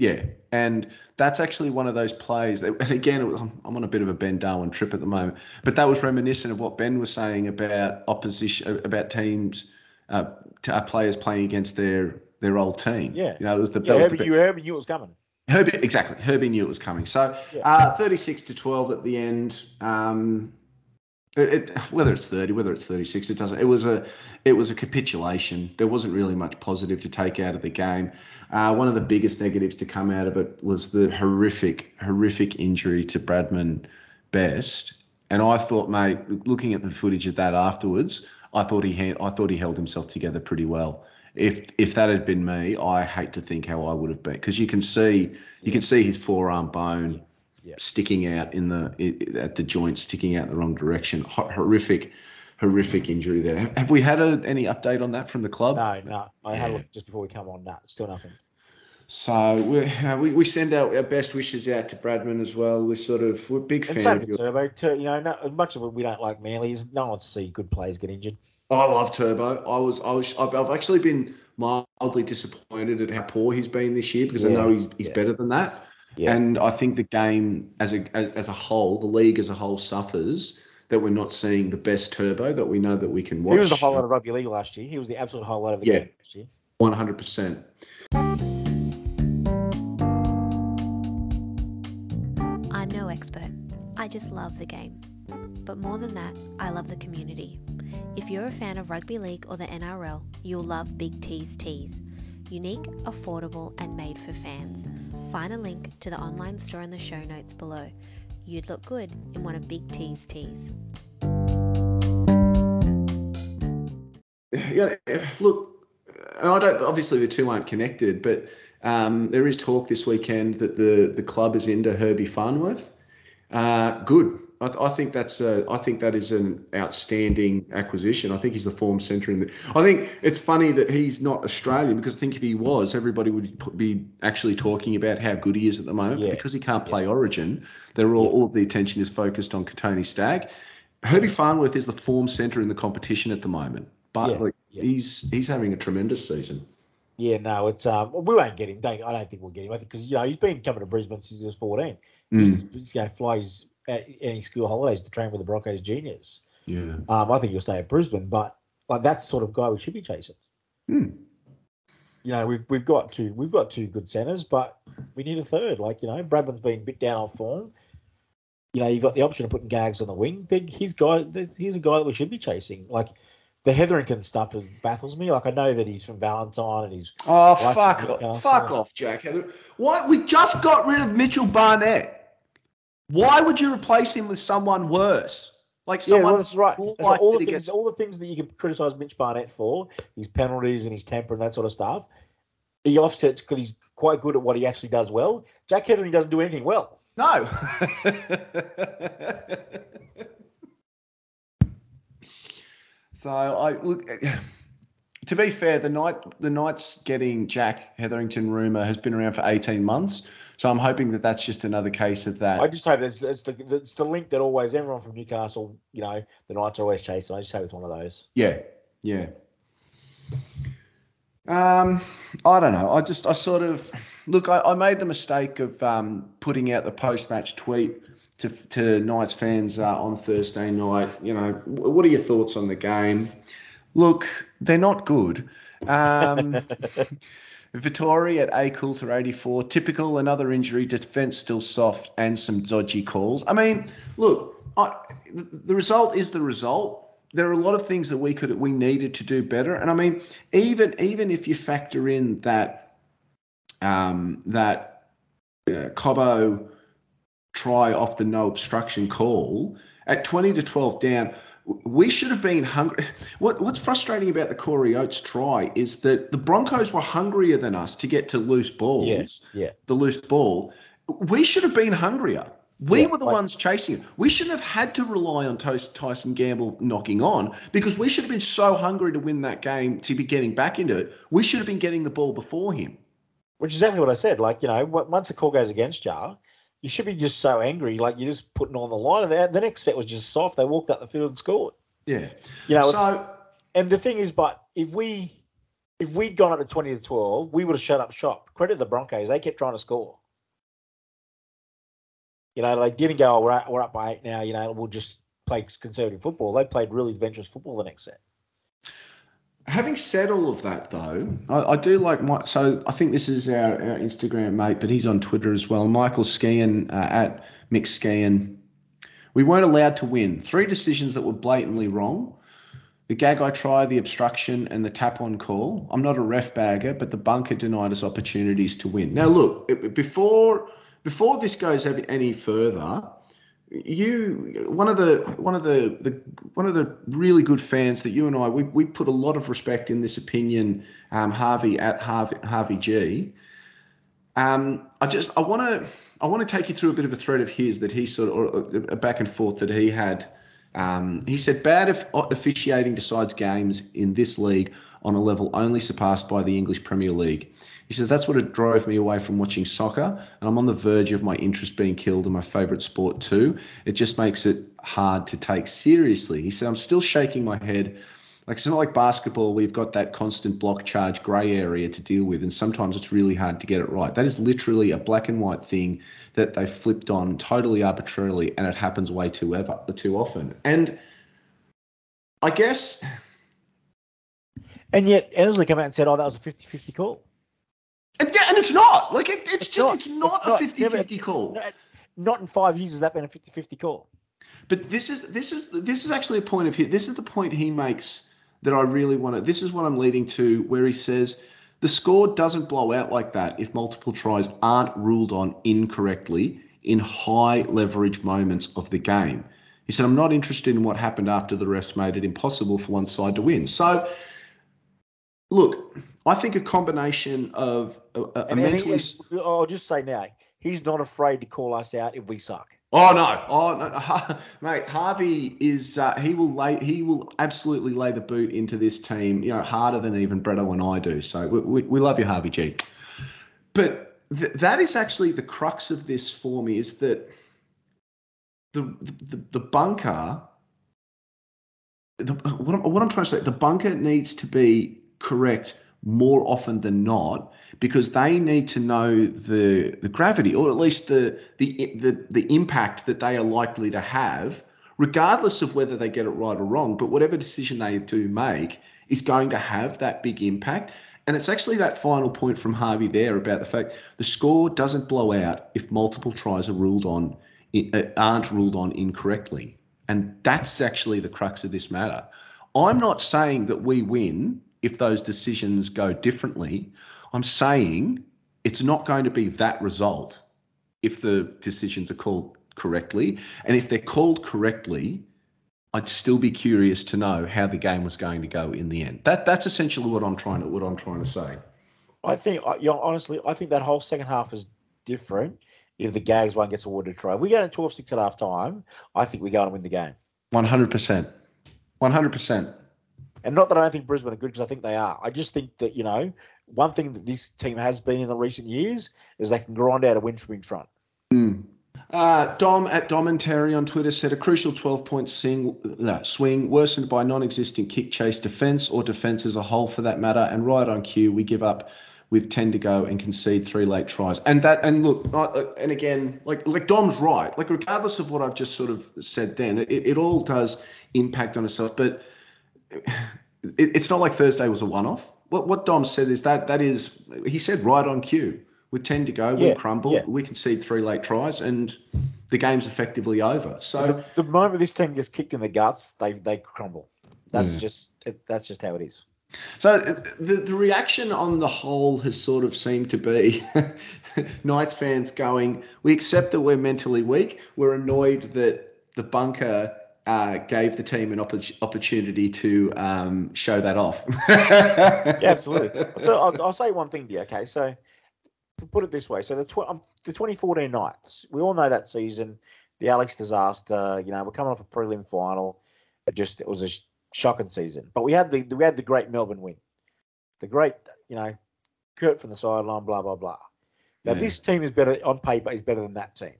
Yeah, and that's actually one of those plays. That, and again, I'm on a bit of a Ben Darwin trip at the moment, but that was reminiscent of what Ben was saying about opposition, about teams, uh, uh, players playing against their their old team. Yeah. you know, it was the, Yeah, was Herbie, the, you Herbie knew it was coming. Herbie, exactly. Herbie knew it was coming. So, Yeah. uh, 36 to 12 at the end. Um, it, whether it's 30, whether it's 36, it doesn't. It was a, it was a capitulation. There wasn't really much positive to take out of the game. Uh, one of the biggest negatives to come out of it was the horrific, horrific injury to Bradman Best. And I thought, mate, looking at the footage of that afterwards, I thought he had, I thought he held himself together pretty well. If if that had been me, I hate to think how I would have been because you can see you can see his forearm bone Yeah. sticking out in the at the joint, sticking out in the wrong direction. Horrific, horrific injury there. Have we had a, any update on that from the club? No, no. I had a Yeah. look just before we come on. No, still nothing. So we, uh, we we send out our best wishes out to Bradman as well. We're sort of we're a big And fan same of. Turbo. Tur- you know, no, as much as we don't like Manly, is no one wants to see good players get injured. I love Turbo. I was I was I've, actually been mildly disappointed at how poor he's been this year because I know he's he's yeah. better than that. Yeah. And I think the game as a as, as a whole, the league as a whole suffers that we're not seeing the best Turbo that we know that we can watch. He was the highlight of rugby league last year. He was the absolute highlight of the Yeah. game last year. One hundred percent. I'm no expert. I just love the game. But more than that, I love the community. If you're a fan of rugby league or the NRL, you'll love Big T's Tees. Unique, affordable, and made for fans. Find a link to the online store in the show notes below. You'd look good in one of Big T's tees. Yeah, look, I don't. Obviously, the two aren't connected, but um, there is talk this weekend that the the club is into Herbie Farnworth. Uh, good. I, th- I think that's a, I think that is an outstanding acquisition. I think he's the form centre in the. I think it's funny that he's not Australian because I think if he was, everybody would be actually talking about how good he is at the moment. Yeah. because he can't play Origin, they're all all of the attention is focused on Kotoni Stagg. Herbie Farnworth is the form centre in the competition at the moment, but Yeah, like yeah. he's he's having a tremendous season. Yeah, no, it's um, we won't get him. I don't think we'll get him. I think because you know he's been coming to Brisbane since he was fourteen. Mm, He's, he's going to fly his at any school holidays to train with the Broncos juniors. yeah. Um, I think he'll stay at Brisbane, but like that's the sort of guy we should be chasing. Hmm. You know, we've we've got two we've got two good centers, but we need a third. Like you know, Bradman's been a bit down on form. You know, you've got the option of putting Gags on the wing. Think he's guy. He's a guy that we should be chasing. Like the Hetherington stuff baffles me. Like I know that he's from Valentine and he's Oh fuck! Off, fuck off, Jack. Why we just got rid of Mitchell Barnett? Why would you replace him with someone worse? Like Yeah, someone well, that's right. more That's right. All the things, get- all the things that you can criticize Mitch Barnett for, his penalties and his temper and that sort of stuff, he offsets because he's quite good at what he actually does well. Jack Hetherington doesn't do anything well. No. so I look. To be fair, the night the Knights getting Jack Hetherington rumor has been around for eighteen months. So I'm hoping that that's just another case of that. I just hope that's, that's the that's the link that always everyone from Newcastle, you know, the Knights are always chasing. I just hope it's one of those. Yeah, yeah. Um, I don't know. I just, I sort of look. I, I made the mistake of um, putting out the post-match tweet to to Knights fans uh, on Thursday night. You know, what are your thoughts on the game? Look, they're not good. Um, Vittori at A Coulter 84. Typical, another injury, defense still soft, and some dodgy calls. I mean, look, I, the, result is the result. There are a lot of things that we could we needed to do better. And I mean, even even if you factor in that um, that uh, Cobbo try off the no obstruction call at 20 to 12 down, we should have been hungry. What, what's frustrating about the Corey Oates try is that the Broncos were hungrier than us to get to loose balls. Yes, yeah. The loose ball. We should have been hungrier. We Yeah, were the ones chasing it. We shouldn't have had to rely on Tyson Gamble knocking on because we should have been so hungry to win that game to be getting back into it. We should have been getting the ball before him. Which is exactly what I said. Like, you know, once the call goes against you, you should be just so angry. Like, you're just putting on the line. And the, the next set was just soft. They walked up the field and scored. Yeah. You know, So and the thing is, but if we if we'd gone up to 20 to 12, we would have shut up shop. Credit the Broncos. They kept trying to score. You know, they didn't go, oh, we're, up, we're up by eight now. You know, we'll just play conservative football. They played really adventurous football the next set. Having said all of that, though, I, I do like my. So I think this is our, our Instagram mate, but he's on Twitter as well. Michael Skian uh, at Mick Skian. We weren't allowed to win. Three decisions that were blatantly wrong. The Gagai try, the obstruction, and the tap on call. I'm not a ref bagger, but the bunker denied us opportunities to win. Now, look, before before this goes any further, you one of the one of the, the one of the really good fans that you and I we, we put a lot of respect in this opinion um, Harvey at Harvey Harvey G. Um, I just I want to I want to take you through a bit of a thread of his that he sort of a back and forth that he had. Um, he said bad of- officiating decides games in this league on a level only surpassed by the English Premier League he says that's what it drove me away from watching soccer, and I'm on the verge of my interest being killed in my favourite sport too. It just makes it hard to take seriously. He said I'm still shaking my head. Like it's not like basketball, we've got that constant block charge grey area to deal with, and sometimes it's really hard to get it right. That is literally a black and white thing that they flipped on totally arbitrarily, and it happens way too ever too often. And I guess And yet, Annesley came out and said, oh, that was a 50 50 call. and yeah, and it's not. Like it, it's, It's just not. it's not It's a not. 50-50 call. No, Not in five years has that been a 50 50 call. But this is this is this is actually a point of his. This is the point he makes that I really want to. This is what I'm leading to, where he says the score doesn't blow out like that if multiple tries aren't ruled on incorrectly in high leverage moments of the game. He said, "I'm not interested in what happened after the refs made it impossible for one side to win." So, look, I think a combination of a, a, a And, and he, mentally. and I'll just say now, he's not afraid to call us out if we suck. Oh no! Oh no, mate. Harvey is uh, he will lay he will absolutely lay the boot into this team. You know, harder than even Bretto and I do. So we, we, we love you, Harvey G. But th- that is actually the crux of this for me is that the the, the bunker. The, what, I'm, what I'm trying to say, the bunker needs to be correct more often than not because they need to know the the gravity or at least the the the, the impact that they are likely to have regardless of whether they get it right or wrong. But whatever decision they do make is going to have that big impact. And it's actually that final point from Harvey there about the fact the score doesn't blow out if multiple tries are ruled on uh, aren't ruled on incorrectly. And that's actually the crux of this matter. I'm not saying that we win if those decisions go differently. I'm saying it's not going to be that result if the decisions are called correctly. And if they're called correctly, I'd still be curious to know how the game was going to go in the end. That that's essentially what I'm trying to what I'm trying to say. I think, uh, you know, honestly, I think that whole second half is different. If the Gags one gets awarded a try, if we go to 12 6 at half time, I think we go and win the game. 100%. 100%. And not that I don't think Brisbane are good because I think they are. I just think that, you know, one thing that this team has been in the recent years is they can grind out a win from in front. Uh, Dom at Dom and Terry on Twitter said a crucial 12 point swing, uh, swing worsened by non existent kick chase defence or defence as a whole for that matter. And right on cue, we give up with 10 to go and concede three late tries. And that, and look, and again, like, like Dom's right. Like, regardless of what I've just sort of said then, it, it all does impact on itself. But it's not like Thursday was a one off. What, what Dom said is that that is, he said right on cue. With 10 to go, we crumble, yeah. we concede three late tries, and the game's effectively over. So, The, the moment this team gets kicked in the guts, they they crumble. That's Yeah. just it, that's just how it is. so uh, the the reaction on the whole has sort of seemed to be Knights fans going, we accept that we're mentally weak. We're annoyed that the bunker uh, gave the team an oppor- opportunity to um, show that off. Yeah, absolutely. So I'll, I'll say one thing to you. Okay, so put it this way: so the tw- um, the 2014 Knights, we all know that season, the Alex disaster. You know, we're coming off a prelim final. It just it was a sh- shocking season. But we had the we had the great Melbourne win, the great you know, Kurt from the sideline, blah blah blah. Now Yeah. this team is better on paper is better than that team.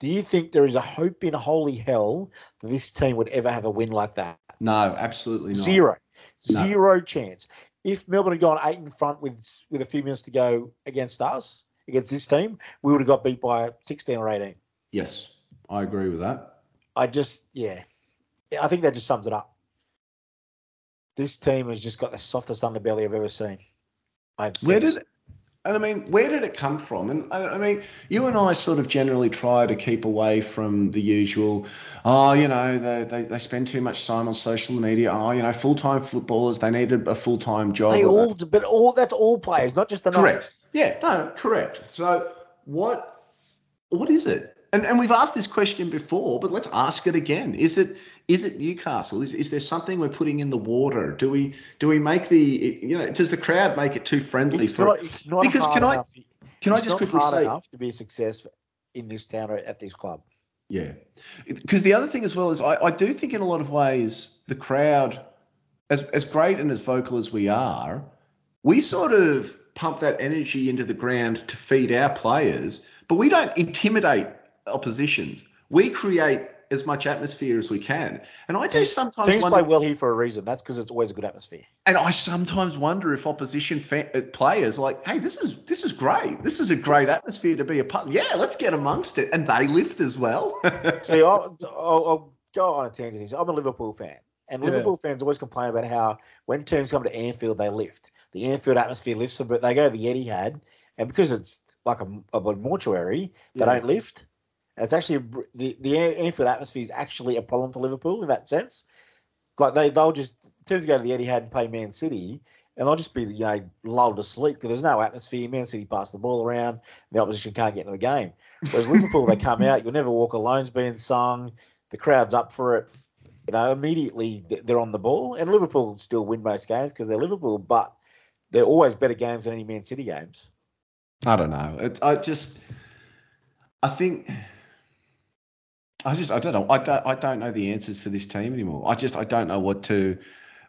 Do you think there is a hope in holy hell that this team would ever have a win like that? no, absolutely not. Zero. No. Zero chance. If Melbourne had gone eight in front with with a few minutes to go against us, against this team, we would have got beat by 16 or 18. Yes, I agree with that. I just, yeah. I think that just sums it up. This team has just got the softest underbelly I've ever seen. I Where did, and I mean, where did it come from? And I, I mean, you and I sort of generally try to keep away from the usual. Oh, you know, they, they, they spend too much time on social media. Oh, you know, full time footballers they need a, full time job. they all, but all that's all players, not just the Correct. Yeah, no, correct. So what what is it? And and we've asked this question before, but let's ask it again. Is it is it Newcastle? Is is there something we're putting in the water? Do we do we make the you know does the crowd make it too friendly It's for not, it's not Because can I- enough. Can I just not quickly say enough to be a success in this town or at this club. Yeah. Because the other thing as well is I, I do think in a lot of ways the crowd, as as great and as vocal as we are, we sort of pump that energy into the ground to feed our players, but we don't intimidate oppositions. We create as much atmosphere as we can. And I do sometimes Teams wonder, play well here for a reason. That's because it's always a good atmosphere. and I sometimes wonder if opposition fa- uh, players are like, hey, this is this is great. This is a great atmosphere to be a part. Yeah, let's get amongst it, and they lift as well. See, I'll, I'll, I'll go on a tangent. I'm a Liverpool fan, and Yeah. Liverpool fans always complain about how when teams come to Anfield, they lift. The Anfield atmosphere lifts them, but they go to the Etihad, and because it's like a, a mortuary, they Yeah. don't lift. And it's actually a br- the the Anfield atmosphere is actually a problem for Liverpool in that sense. Like they they'll just teams go to the Etihad and play Man City. And they'll just be, you know, lulled to sleep because there's no atmosphere. Man City pass the ball around, the opposition can't get into the game. Whereas Liverpool, they come out, you'll never walk alone's being sung, the crowd's up for it. You know, immediately they're on the ball, and Liverpool still win most games because they're Liverpool, but they're always better games than any Man City games. I don't know. It, I just, I think, I just, I don't know. I don't, I don't know the answers for this team anymore. I just, I don't know what to,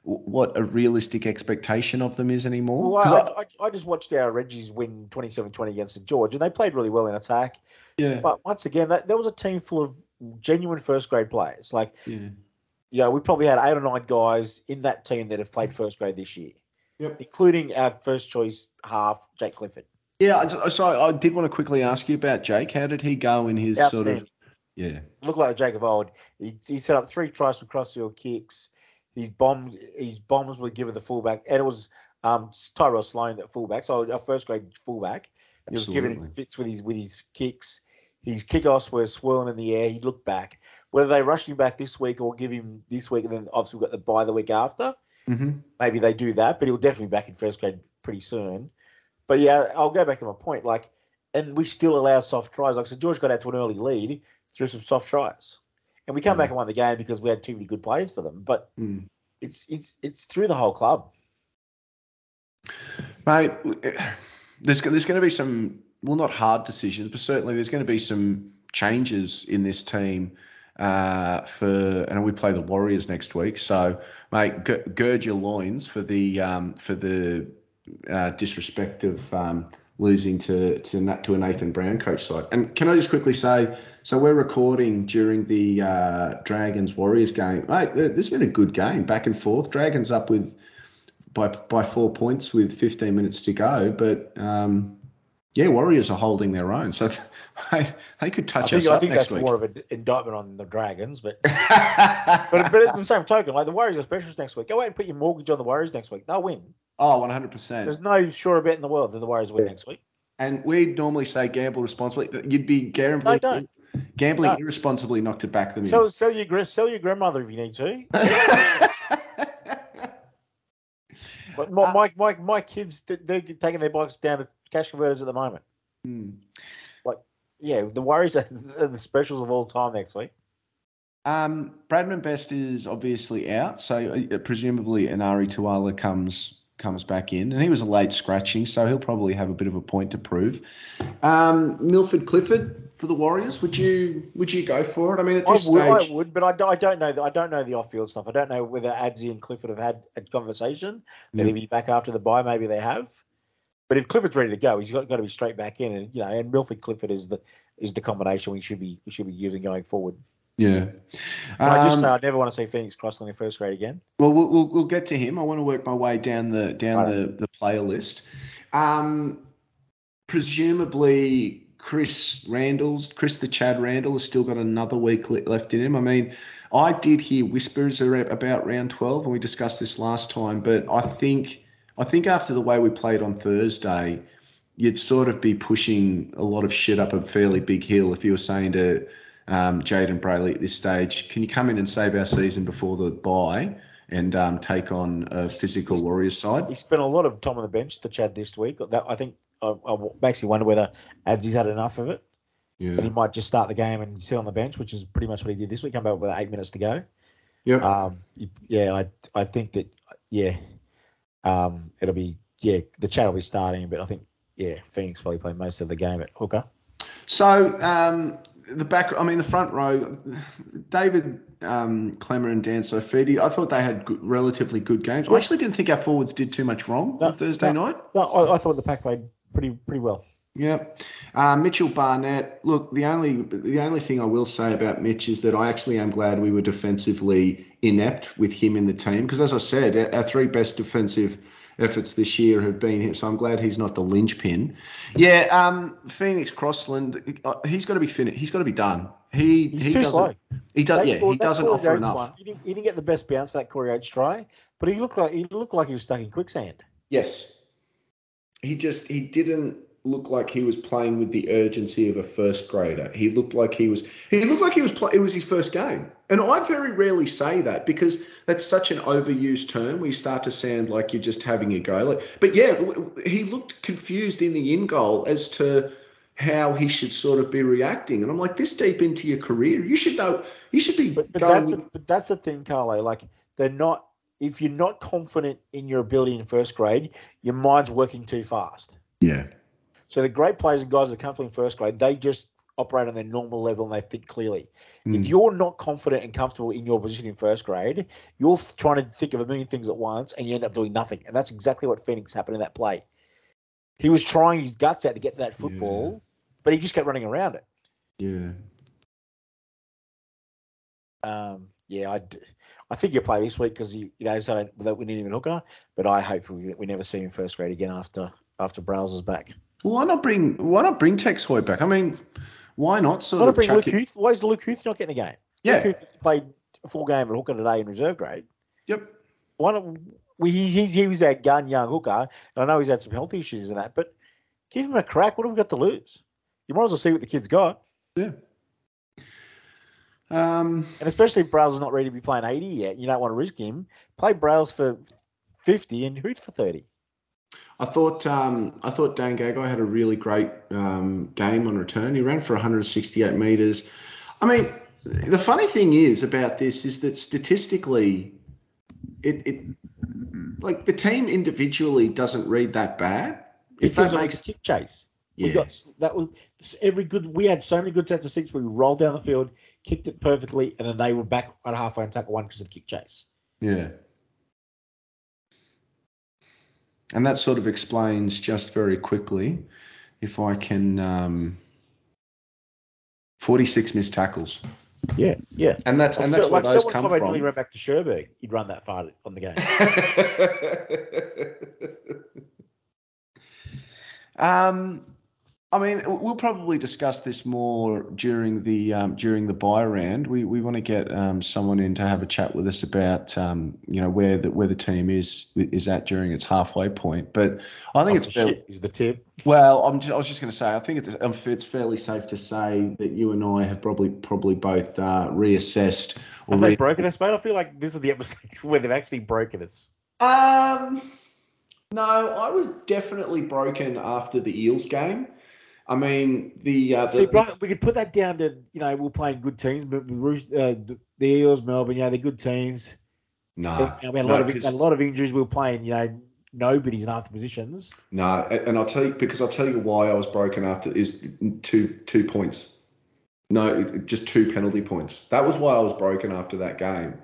what a realistic expectation of them is anymore. Well, I, I, I just watched our Reggies win 27-20 against St George, and they played really well in attack. yeah, But once again, that, that was a team full of genuine first grade players. Like, yeah, you know, we probably had eight or nine guys in that team that have played first grade this year, Yep. including our first choice half, Jake Clifford. yeah. I So I did want to quickly ask you about Jake. How did he go in his sort of? Yeah, Look like Jake of old. He, he set up three tries from crossfield kicks. His bombed his bombs were given the fullback, and it was um, Tyrell Sloan that fullback. So a first grade fullback. He was giving fits with his with his kicks. His kickoffs were swirling in the air. He looked back. Whether they rush him back this week or give him this week, and then obviously we've got the bye the week after. hmm Maybe they do that, but he'll definitely be back in first grade pretty soon. But yeah, I'll go back to my point. Like, and we still allow soft tries. Like, so George got out to an early lead through some soft tries, and we come Mm. back and won the game because we had too many good players for them. But Mm. it's it's it's through the whole club. Mate, there's there's going to be some well, not hard decisions, but certainly there's going to be some changes in this team. Uh, for and we play the Warriors next week, so mate, gird your loins for the um, for the uh, disrespect of um, losing to to to a Nathan Brown coach side. And can I just quickly say, so we're recording during the uh, Dragons Warriors game, mate. This has been a good game, back and forth. Dragons up with by by four points with 15 minutes to go. But um, yeah, Warriors are holding their own, so they, could I touch think us I think that's week. more of an indictment on the Dragons, but but but at the same token, like the Warriors are specials next week. Go out and put your mortgage on the Warriors next week. They'll win. Oh, 100 percent. There's no sure bet in the world that the Warriors win next week. And we normally say gamble responsibly. You'd be gambling, don't. gambling No. irresponsibly not to back them in. Sell sell your sell your grandmother if you need to. But my, Uh, my, my, my kids, they're taking their bikes down to cash converters at the moment. Hmm. Yeah, the Warriors are the specials of all time next week. Um, Bradman Best is obviously out, so uh, presumably Enari Tuala comes comes back in, and he was a late scratching, so he'll probably have a bit of a point to prove. Um, Milford Clifford for the Warriors, would you would you go for it? I mean, at I this would, stage, I would, but I, don't- I don't know. The, I don't know the off-field stuff. I don't know whether Adzi and Clifford have had a conversation. That Yeah. he'll be back after the bye. Maybe they have. But if Clifford's ready to go, he's got, got to be straight back in, and you know, and Milford Clifford is the is the combination we should be we should be using going forward. Yeah. Can I just Um, say I never want to see Phoenix Crossland in first grade again. Well, we'll we'll, we'll get to him. I want to work my way down the down Right. the, the player list. Um, presumably, Chris Randall's Chris the Chad Randall has still got another week left in him. I mean, I did hear whispers about round twelve, and we discussed this last time. But I think I think after the way we played on Thursday, you'd sort of be pushing a lot of shit up a fairly big hill if you were saying to um, Jayden Brailey at this stage, can you come in and save our season before the bye and um, take on a physical Warriors side? He spent a lot of time on the bench, the Chad this week. That I think I, I makes me wonder whether Adzi's had enough of it, and he might just start the game and sit on the bench, which is pretty much what he did this week. Come back with eight minutes to go. Yep. Um, yeah, I I think that yeah, um, it'll be yeah the Chad will be starting, but I think yeah Phoenix probably play most of the game at hooker. So um, the back, I mean, the front row, David um, Klemmer and Dan Saifiti, I thought they had good, relatively good games. I actually didn't think our forwards did too much wrong No, on Thursday no. night. No, I, I thought the pack played pretty pretty well. Yeah, uh, Mitchell Barnett. Look, the only the only thing I will say about Mitch is that I actually am glad we were defensively inept with him in the team because, as I said, our, our three best defensive efforts this year have been him. So I'm glad he's not the linchpin. Yeah, um, Phoenix Crossland. uh, He's got to be finished. He's got to be done. He He's he too doesn't. slow. He does. That- Yeah, he doesn't Corey offer Oates enough. one, he, didn't, he didn't get the best bounce for that Corey Oates try, but he looked like he looked like he was stuck in quicksand. Yes. He just he didn't look like he was playing with the urgency of a first grader. He looked like he was he looked like he was play, it was his first game. And I very rarely say that because that's such an overused term. We start to sound like you're just having a go. Like, but yeah, he looked confused in the in goal as to how he should sort of be reacting. And I'm like, this deep into your career, you should know. You should be But, but that's the, but that's the thing, Carlo. Like they're not. If you're not confident in your ability in first grade, your mind's working too fast. yeah, So the great players and guys that are comfortable in first grade, they just operate on their normal level and they think clearly. Mm. If you're not confident and comfortable in your position in first grade, you're trying to think of a million things at once and you end up doing nothing. And that's exactly what Phoenix happened in that play. He was trying his guts out to get that football, but he just kept running around it. yeah. Um, yeah, I think you play this week because you, you know so that we need him in hooker, but I hope we, we never see him first grade again after after Browser's back. Why not bring Why not bring Tex Hoy back? I mean, why not sort Why not of bring Luke it- Huth? Why is Luke Huth not getting a game? Yeah. Luke Huth played a full game at hooker today in reserve grade. Yep. Why don't we? He, he, he was our gun young hooker, and I know he's had some health issues and that, but give him a crack. What have we got to lose? You might as well see what the kid's got, Yeah. Um. and especially if Browser's not ready to be playing eighty yet. You don't want to risk him. Play Browse for fifty and Huth for thirty. I thought um, I thought Dan Gagai had a really great um, game on return. He ran for 168 meters. I mean, the funny thing is about this is that statistically, it, it like the team individually doesn't read that bad. If because that makes a kick chase. yeah, We got that was every good. We had so many good sets of six. We rolled down the field, kicked it perfectly, and then they were back at halfway and tackle one because of the kick chase. yeah. And that sort of explains just very quickly, if I can, um, 46 missed tackles, Yeah, yeah. and that's and that's where like those come from. he ran back to Sherberg. He'd run that far on the game. um, I mean, we'll probably discuss this more during the um, during the bye round. We we want to get um, someone in to have a chat with us about um, you know where the where the team is is at during its halfway point. But I think Oh, it's fair, is the tip. well. I'm just, I was just going to say I think it's um, it's fairly safe to say that you and I have probably probably both uh, reassessed or Have they broken us, mate? I feel like this is the episode where they've actually broken us. Um, no, I was definitely broken after the Eels game. I mean, the, uh, See, the Brian, we could put that down to you know we're playing good teams, but with uh, the Eels, Melbourne, yeah, they're good teams. no, we had a no, lot of a lot of injuries. We're playing, you know, nobody's in half the positions. No, and I'll tell you because I'll tell you why I was broken after is two two points. No, just two penalty points. That was why I was broken after that game.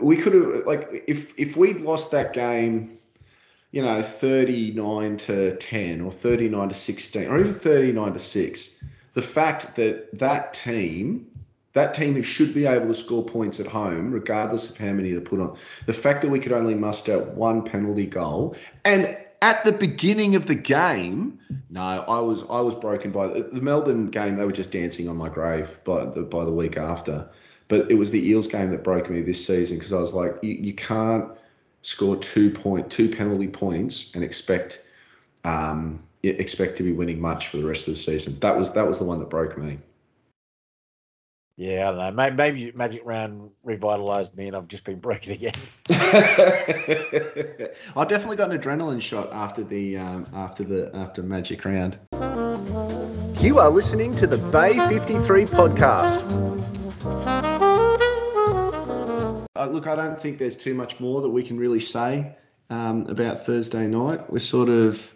We could have like if if we'd lost that game, you know, thirty nine to ten or thirty nine to sixteen or even thirty nine to six. The fact that that team, that team who should be able to score points at home, regardless of how many they put on, the fact that we could only muster one penalty goal and at the beginning of the game, no, I was I was broken by the, the Melbourne game. They were just dancing on my grave by the by the week after. But it was the Eels game that broke me this season because I was like, you, you can't score two point two penalty points and expect um, expect to be winning much for the rest of the season. That was that was the one that broke me. Yeah, I don't know. Maybe, maybe Magic Round revitalized me, and I've just been broken again. I definitely got an adrenaline shot after the um, after the after Magic Round. You are listening to the Bay 53 podcast. Uh, look, I don't think there's too much more that we can really say um, about Thursday night. We're sort of,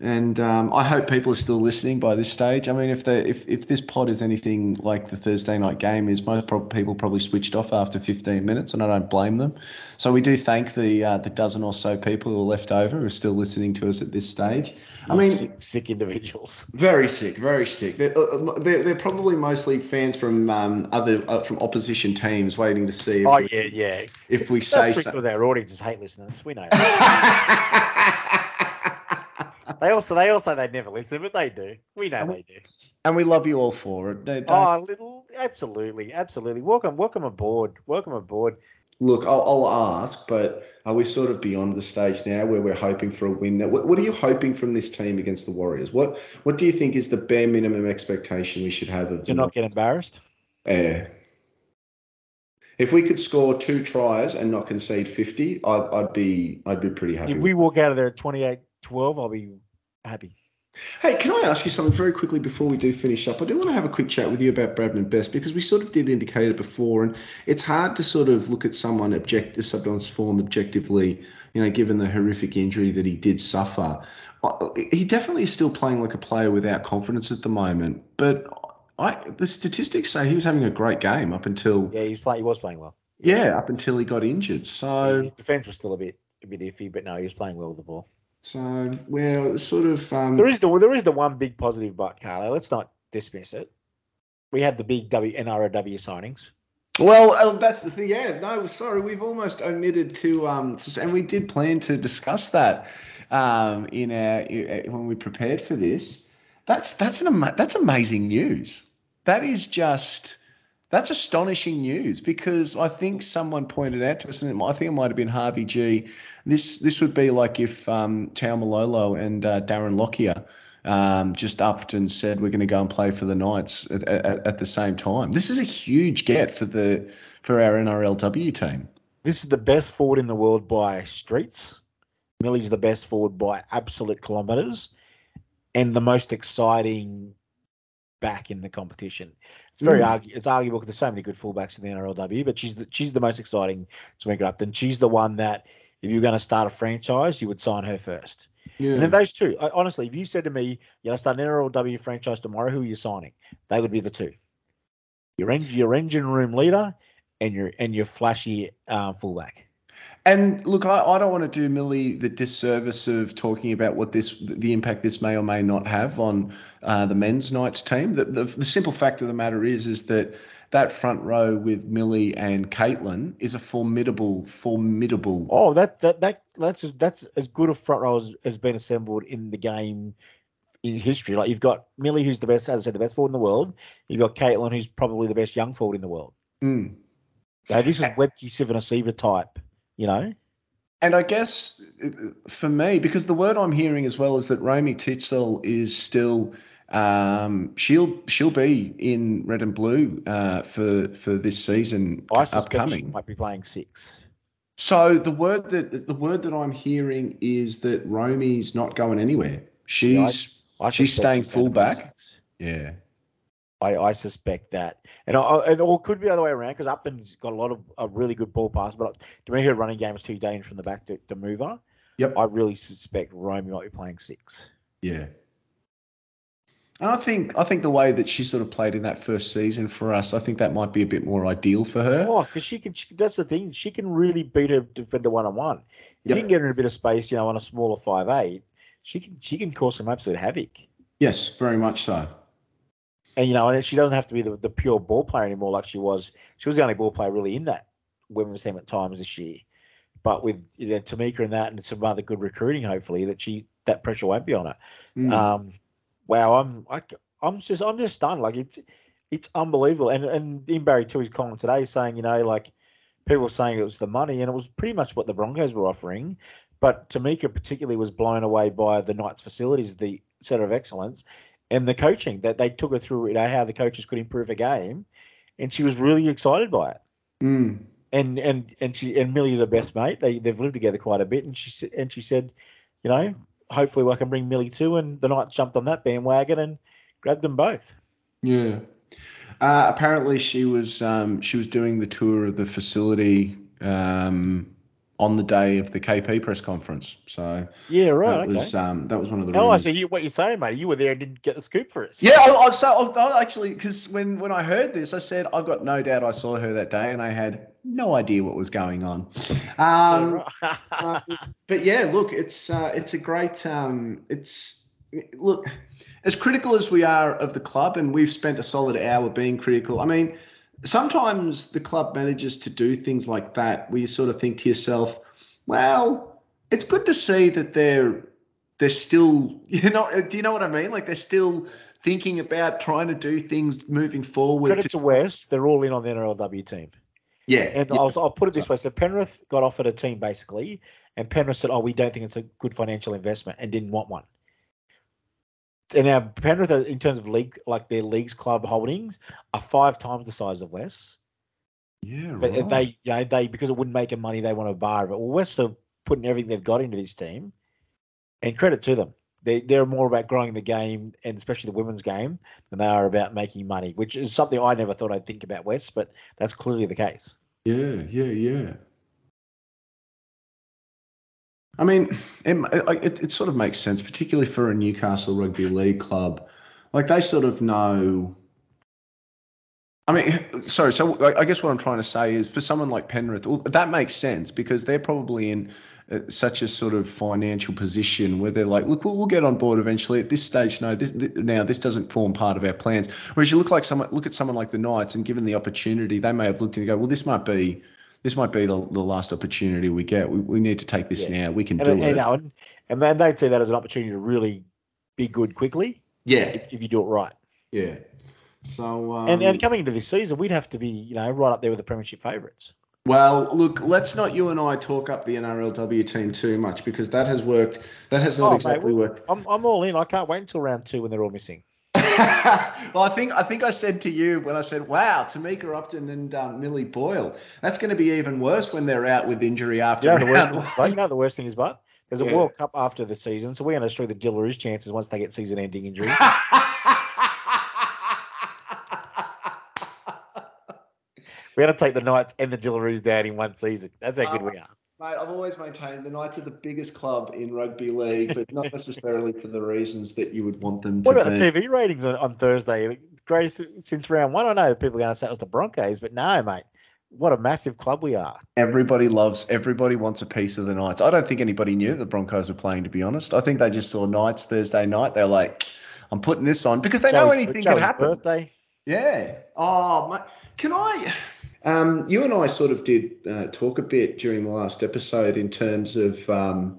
and um, I hope people are still listening by this stage. I mean, if they if, if this pod is anything like the Thursday night game is, most prob- people probably switched off after 15 minutes, and I don't blame them. So we do thank the uh, the dozen or so people who are left over who are still listening to us at this stage. I mean, sick, sick individuals. very sick, very sick. They're, uh, they're, they're probably mostly fans from um, other uh, from opposition teams waiting to see if, Oh we, yeah, yeah. if we say That's so. because our audiences hate listeners. We know. They also they also they never listen, but they do. We know they do. and we love you all for it. They don't- Oh, little, absolutely, absolutely. Welcome, welcome aboard. Welcome aboard. Look, I'll, I'll ask, but are we sort of beyond the stage now where we're hoping for a win? What, what are you hoping from this team against the Warriors? What What do you think is the bare minimum expectation we should have of To them? not get embarrassed. Eh. if we could score two tries and not concede fifty, I'd, I'd be I'd be pretty happy. If we walk out of there at 28-12, I'll be happy. Hey, can I ask you something very quickly before we do finish up? I do want to have a quick chat with you about Bradman Best because we sort of did indicate it before, and it's hard to sort of look at someone objective, someone's form objectively, you know, given the horrific injury that he did suffer. Uh, He definitely is still playing like a player without confidence at the moment, but I the statistics say he was having a great game up until Yeah, he's playing. He was playing well. yeah, up until he got injured. So His defense was still a bit a bit iffy, but no, he was playing well with the ball. So well, sort of um, There is the there is the one big positive, but Carlo, let's not dismiss it. We had the big W NRLW signings. Well, uh, that's the thing. Yeah, no, sorry, we've almost omitted to, um, and we did plan to discuss that um, in our when we prepared for this. That's that's an that's amazing news. That is just that's astonishing news because I think someone pointed out to us, and I think it might have been Harvey G. This this would be like if um, Tao Malolo and uh, Darren Lockyer um, just upped and said we're going to go and play for the Knights at, at, at the same time. This is a huge get for the for our NRLW team. This is the best forward in the world by streets. Millie's the best forward by absolute kilometres, and the most exciting back in the competition. It's very Mm. argu- it's arguable because there's so many good fullbacks in the NRLW, but she's the, she's the most exciting to make it up. And she's the one that if you're going to start a franchise, you would sign her first. Yeah. And then those two, I, honestly, if you said to me, "You know, start an NRLW franchise tomorrow," who are you signing? They would be the two. Your en- your engine room leader and your and your flashy uh, fullback. And look, I, I don't want to do Millie the disservice of talking about what this the impact this may or may not have on uh, the men's Knights team. The, the the simple fact of the matter is is that that front row with Millie and Caitlin is a formidable, formidable. Oh, that that that that's as, that's as good a front row as has been assembled in the game in history. Like you've got Millie, who's the best, as I said, the best forward in the world. You've got Caitlin, who's probably the best young forward in the world. Mm. So this is Webcke Civoniceva type, you know. And I guess for me, because the word I'm hearing as well is that Romy Teitzel is still um, she'll she'll be in red and blue uh, for for this season I upcoming. might be playing six. So the word that the word that I'm hearing is that Romy's not going anywhere. She's I She's staying fullback? Yeah. I, I suspect that, and I, and or it could be the other way around because Upton's got a lot of a really good ball pass, but uh, to me, her running game is too dangerous from the back to, to move her. Yep. I really suspect Romy might be playing six. Yeah. And I think I think the way that she sort of played in that first season for us, I think that might be a bit more ideal for her. Oh, because she can. She, that's the thing. She can really beat a defender one on one. You can get her in a bit of space, you know, on a smaller five eight, she can. She can cause some absolute havoc. Yes, very much so. And you know, and she doesn't have to be the, the pure ball player anymore like she was. She was the only ball player really in that women's team at times this year. But with you know, Tamika and that, and some other good recruiting, hopefully that she that pressure won't be on her. Mm. Um, wow, I'm I, am just I'm just stunned. Like it's it's unbelievable. And and in Barry too, his column today saying you know like people saying it was the money, and it was pretty much what the Broncos were offering. But Tamika particularly was blown away by the Knights facilities, the centre of excellence, and the coaching that they took her through. You know how the coaches could improve a game, and she was really excited by it. Mm. And and and she and Millie's her best mate. They they've lived together quite a bit, and she said and she said, you know, hopefully I can bring Millie too. And the Knights jumped on that bandwagon and grabbed them both. Yeah. Uh, apparently, she was um, she was doing the tour of the facility um, on the day of the KP press conference. So Yeah, right. that okay. was um, that was one of the. Oh, I see you, what you're saying, mate. You were there and didn't get the scoop for us. Yeah, I, I, so I, I actually because when when I heard this, I said I've got no doubt I saw her that day, and I had no idea what was going on. Um, uh, but yeah, look, it's uh, it's a great um, it's look as critical as we are of the club, and we've spent a solid hour being critical. I mean, sometimes the club manages to do things like that, where you sort of think to yourself, well, it's good to see that they're they're still you know do you know what I mean? Like they're still thinking about trying to do things moving forward. Credit to- to West, they're all in on the NRLW team. yeah, And yeah. I'll, I'll put it this way: so Penrith got offered a team basically, and Penrith said, "Oh, we don't think it's a good financial investment," and didn't want one. And now Penrith, are- in terms of league, like their leagues club holdings, are five times the size of West. yeah, But right. they, you know, they because it wouldn't make them money, they want to bar of it. Well, West are putting everything they've got into this team, and credit to them. They they're more about growing the game and especially the women's game than they are about making money, which is something I never thought I'd think about West, but that's clearly the case. Yeah, yeah, yeah. I mean, it, it, it sort of makes sense, particularly for a Newcastle Rugby League club. Like they sort of know. I mean, sorry. So I guess what I'm trying to say is, for someone like Penrith, well, that makes sense because they're probably in uh, such a sort of financial position where they're like, look, we'll, we'll get on board eventually. At this stage, no, this, th- now this doesn't form part of our plans. Whereas you look like someone, look at someone like the Knights, and given the opportunity, they may have looked and go, well, this might be, this might be the, the last opportunity we get. We, we need to take this Yeah. now. We can And, do and, it. you know, and, and then they'd see that as an opportunity to really be good quickly yeah, if, if you do it right. yeah. So um, and and coming into this season, we'd have to be you know right up there with the premiership favourites. Well, look, let's not you and I talk up the NRLW team too much because that has worked. That has not Oh, exactly we- worked. I'm I'm all in. I can't wait until round two when they're all missing. Well, I think I think I said to you when I said, "Wow, Tamika Upton and um, Millie Boyle, that's going to be even worse when they're out with injury after." You know the worst thing, is, one." you know the worst thing is, but there's a Yeah. World Cup after the season, so we're going to destroy the Jillaroos' chances once they get season-ending injuries. we're going to take the Knights and the Jillaroos down in one season. That's how good we are. Mate, I've always maintained the Knights are the biggest club in rugby league, but not necessarily for the reasons that you would want them to What about be. the TV ratings on, on Thursday? Greatest since round one. I know people are going to say it was the Broncos, but no, mate. What a massive club we are. Everybody loves, everybody wants a piece of the Knights. I don't think anybody knew the Broncos were playing, to be honest. I think they just saw Knights Thursday night. They're like, I'm putting this on because they know anything Joey's can happen. Birthday. Yeah. Oh, mate. Can I? Um, you and I sort of did uh, talk a bit during the last episode in terms of um,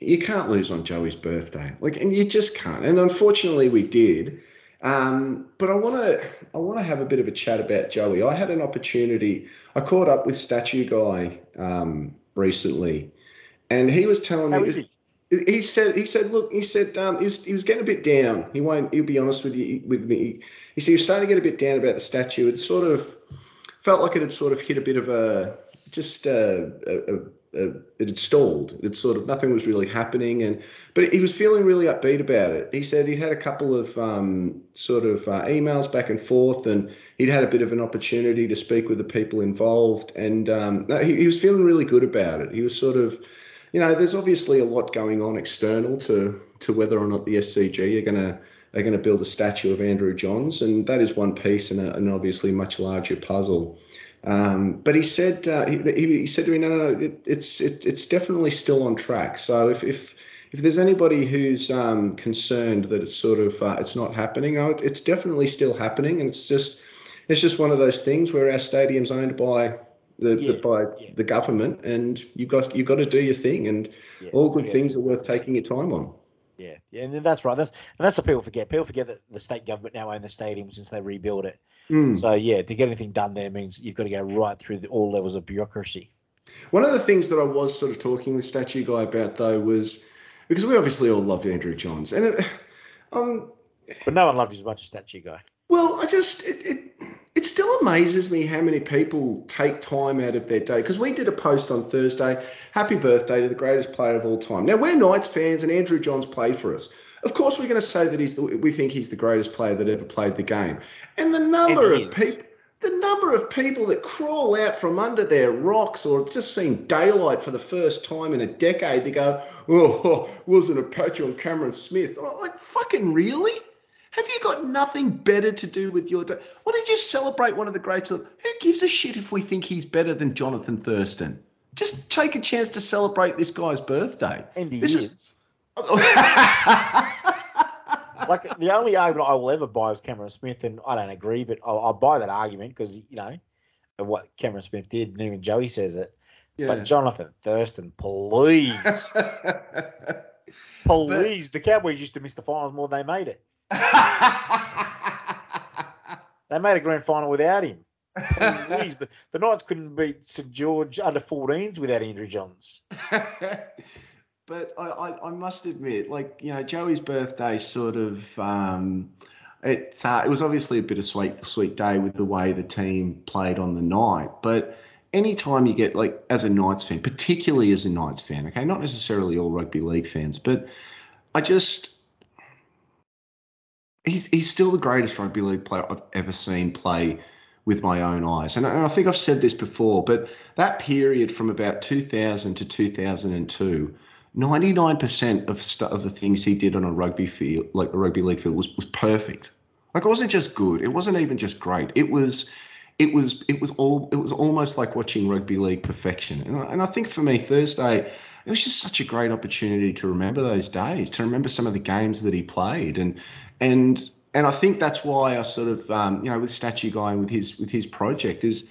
you can't lose on Joey's birthday, like, and you just can't. And unfortunately, we did. Um, but I want to I want to have a bit of a chat about Joey. I had an opportunity. I caught up with Statue Guy um, recently, and he was telling How me is he? he said he said look he said um, he was he was getting a bit down he won't he'll be honest with you with me he said he was starting to get a bit down about the statue it sort of felt like it had sort of hit a bit of a just uh, a, a, a, it had stalled. It sort of nothing was really happening, and but he was feeling really upbeat about it. He said he'd had a couple of um, sort of uh, emails back and forth, and he'd had a bit of an opportunity to speak with the people involved, and um, he, he was feeling really good about it. He was sort of you know, there's obviously a lot going on external to to whether or not the SCG are going to are going to build a statue of Andrew Johns, and that is one piece in an obviously much larger puzzle. Um, but he said uh, he, he, said to me, no, no, no it, it's it, it's definitely still on track. So if if if there's anybody who's um, concerned that it's sort of uh, it's not happening, oh, it's definitely still happening, and it's just it's just one of those things where our stadium's owned by the, yeah, the by yeah. the government, and you got you got to do your thing, and yeah, all good things are worth taking your time on. Yeah, yeah, and that's right. That's and that's what people forget. People forget that the state government now own the stadium since they rebuilt it. Mm. So yeah, to get anything done there means you've got to go right through the, all levels of bureaucracy. One of the things that I was sort of talking with Statue Guy about though was because we obviously all loved Andrew Johns, and it, um, but no one loved you as much as Statue Guy. Well, I just it, it it still amazes me how many people take time out of their day because we did a post on Thursday. Happy birthday to the greatest player of all time. Now we're Knights fans, and Andrew Johns played for us. Of course, we're going to say that he's the, we think he's the greatest player that ever played the game. And the number of people, the number of people that crawl out from under their rocks or just seen daylight for the first time in a decade to go, oh, wasn't a patch on Cameron Smith. I'm like, fucking really? Have you got nothing better to do with your day? Why don't you celebrate one of the greats? Who gives a shit if we think he's better than Johnathan Thurston? Just take a chance to celebrate this guy's birthday. And he this is. is. like the only argument I will ever buy is Cameron Smith, and I don't agree, but I'll, I'll buy that argument because you know of what Cameron Smith did, and even Joey says it. Yeah. But Johnathan Thurston, please, please, but, the Cowboys used to miss the finals more than they made it. they made a grand final without him. The, the Knights couldn't beat St George under 14s without Andrew Johns. but I, I, I, must admit, like you know, Joey's birthday sort of um, it uh, it was obviously a bit of sweet sweet day with the way the team played on the night, but. Anytime you get like as a Knights fan, particularly as a Knights fan, okay, not necessarily all rugby league fans, but I just he's he's still the greatest rugby league player I've ever seen play with my own eyes. And, and I think I've said this before, but that period from about 2000 to 2002, 99% of st- of the things he did on a rugby field, like a rugby league field, was, was perfect. Like it wasn't just good. It wasn't even just great. It was, it was, it was all. It was almost like watching rugby league perfection. And, and I think for me, Thursday, it was just such a great opportunity to remember those days, to remember some of the games that he played, and and and I think that's why I sort of um, you know with Statue Guy and with his with his project is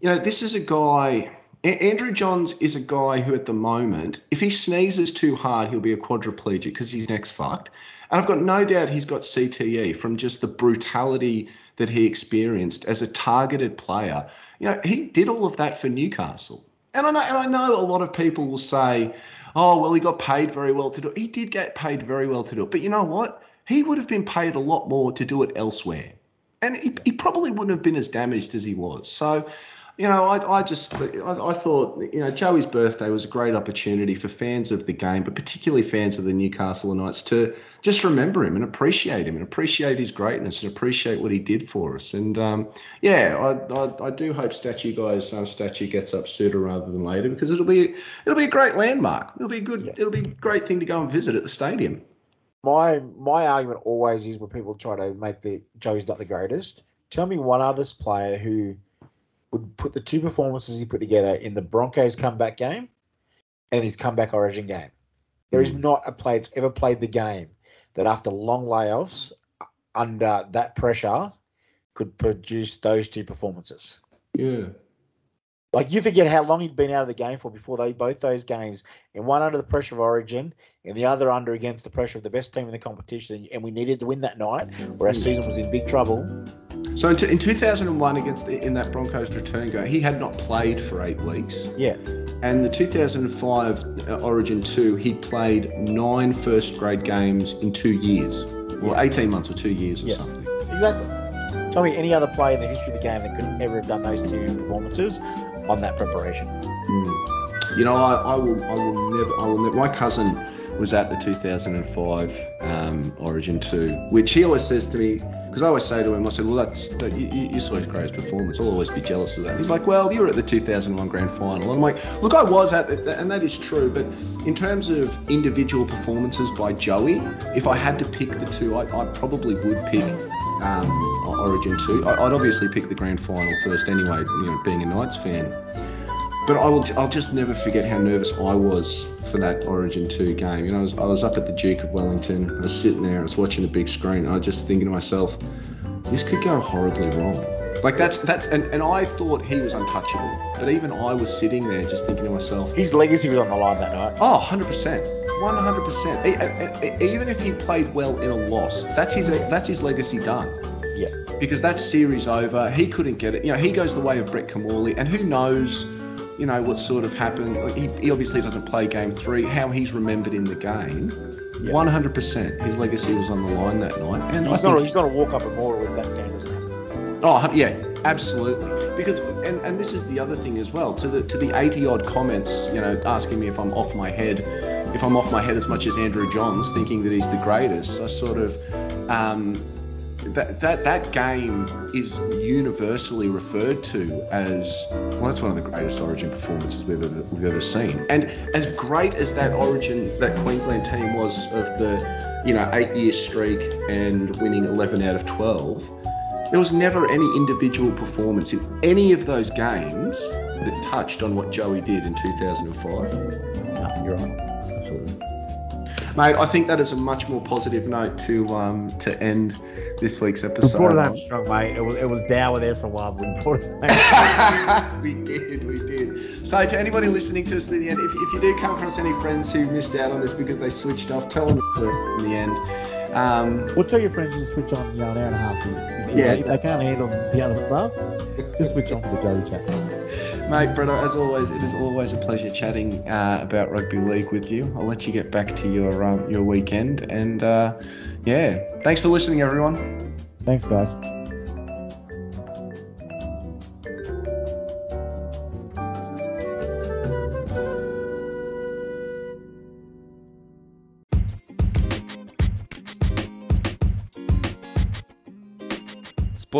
you know this is a guy. Andrew Johns is a guy who, at the moment, if he sneezes too hard, he'll be a quadriplegic because his neck's fucked. And I've got no doubt he's got CTE from just the brutality that he experienced as a targeted player. You know, he did all of that for Newcastle. And I know, and I know a lot of people will say, "Oh, well, he got paid very well to do it." He did get paid very well to do it, but you know what? He would have been paid a lot more to do it elsewhere. And he, he probably wouldn't have been as damaged as he was. So, you know, I, I just I, I, thought you know Joey's birthday was a great opportunity for fans of the game, but particularly fans of the Newcastle Knights to just remember him and appreciate him and appreciate his greatness and appreciate what he did for us. And um, yeah, I, I, I, do hope Statue Guy's um, statue gets up sooner rather than later because it'll be it'll be a great landmark. It'll be a good. Yeah. It'll be a great thing to go and visit at the stadium my my argument always is when people try to make the Joey's not the greatest. Tell me one other player who would put the two performances he put together in the Broncos comeback game and his comeback Origin game. There is hmm. not a player that's ever played the game that after long layoffs under that pressure could produce those two performances. Yeah. Like you forget how long he'd been out of the game for before they both those games, and one under the pressure of Origin, and the other under against the pressure of the best team in the competition, and we needed to win that night, or our season was in big trouble. So in, in 2001 against the, in that Broncos return game, he had not played for eight weeks. Yeah. And the 2005 uh, Origin 2, he played nine first grade games in two years, or yeah. 18 months or two years or yeah. something. Exactly. Tell me any other player in the history of the game that could ever have done those two performances on that preparation. Mm. You know, I, I will, I will never, I will never. My cousin was at the 2005 um, Origin 2, which he always says to me, because I always say to him, I said, well, that's that, you, you saw his greatest performance. I'll always be jealous of that. He's like, well, you were at the 2001 Grand Final. I'm like, look, I was at that, and that is true. But in terms of individual performances by Joey, if I had to pick the two, I, I probably would pick um, Origin 2. I, would obviously pick the Grand Final first anyway, you know, being a Knights fan. But I will, I'll just never forget how nervous I was for that Origin 2 game. You know, I was, I was up at the Duke of Wellington. I was sitting there, I was watching a big screen. I was just thinking to myself, this could go horribly wrong. Like that's that's and, and I thought he was untouchable. But even I was sitting there just thinking to myself, his legacy was on the line that night. Oh, 100%. 100%. Even if he played well in a loss, that's his that's his legacy done. Yeah. Because that series over. He couldn't get it. You know, he goes the way of Brett Kimmorley, and who knows you know, what sort of happened. He, he obviously doesn't play game three. How he's remembered in the game, one hundred percent, his legacy was on the line that night. And he's got, he's got to walk up a more with that game, doesn't? Oh yeah, absolutely. Because and, and this is the other thing as well. To the to the eighty odd comments, you know, asking me if I'm off my head, if I'm off my head as much as Andrew Johns, thinking that he's the greatest. I sort of. Um, that, that that game is universally referred to as well. That's one of the greatest Origin performances we've ever we've ever seen. And as great as that Origin that Queensland team was of the you know eight year streak and winning eleven out of twelve, there was never any individual performance in any of those games that touched on what Joey did in 2005. No, you're right. Mate, I think that is a much more positive note to um, to end this week's episode. We brought it home strong, mate. It was it was dour there for a while. We brought it we did, we did. So to anybody listening to us at the end, if, if you do come across any friends who missed out on this because they switched off, tell them in the end. Um, we'll tell your friends to switch on you know, an hour and a half. If, yeah. If they can't handle the other stuff, just switch on for the Joey chat. Mate, Brett, as always, it is always a pleasure chatting uh, about rugby league with you. I'll let you get back to your um, your weekend, and uh, yeah, thanks for listening, everyone. Thanks, guys.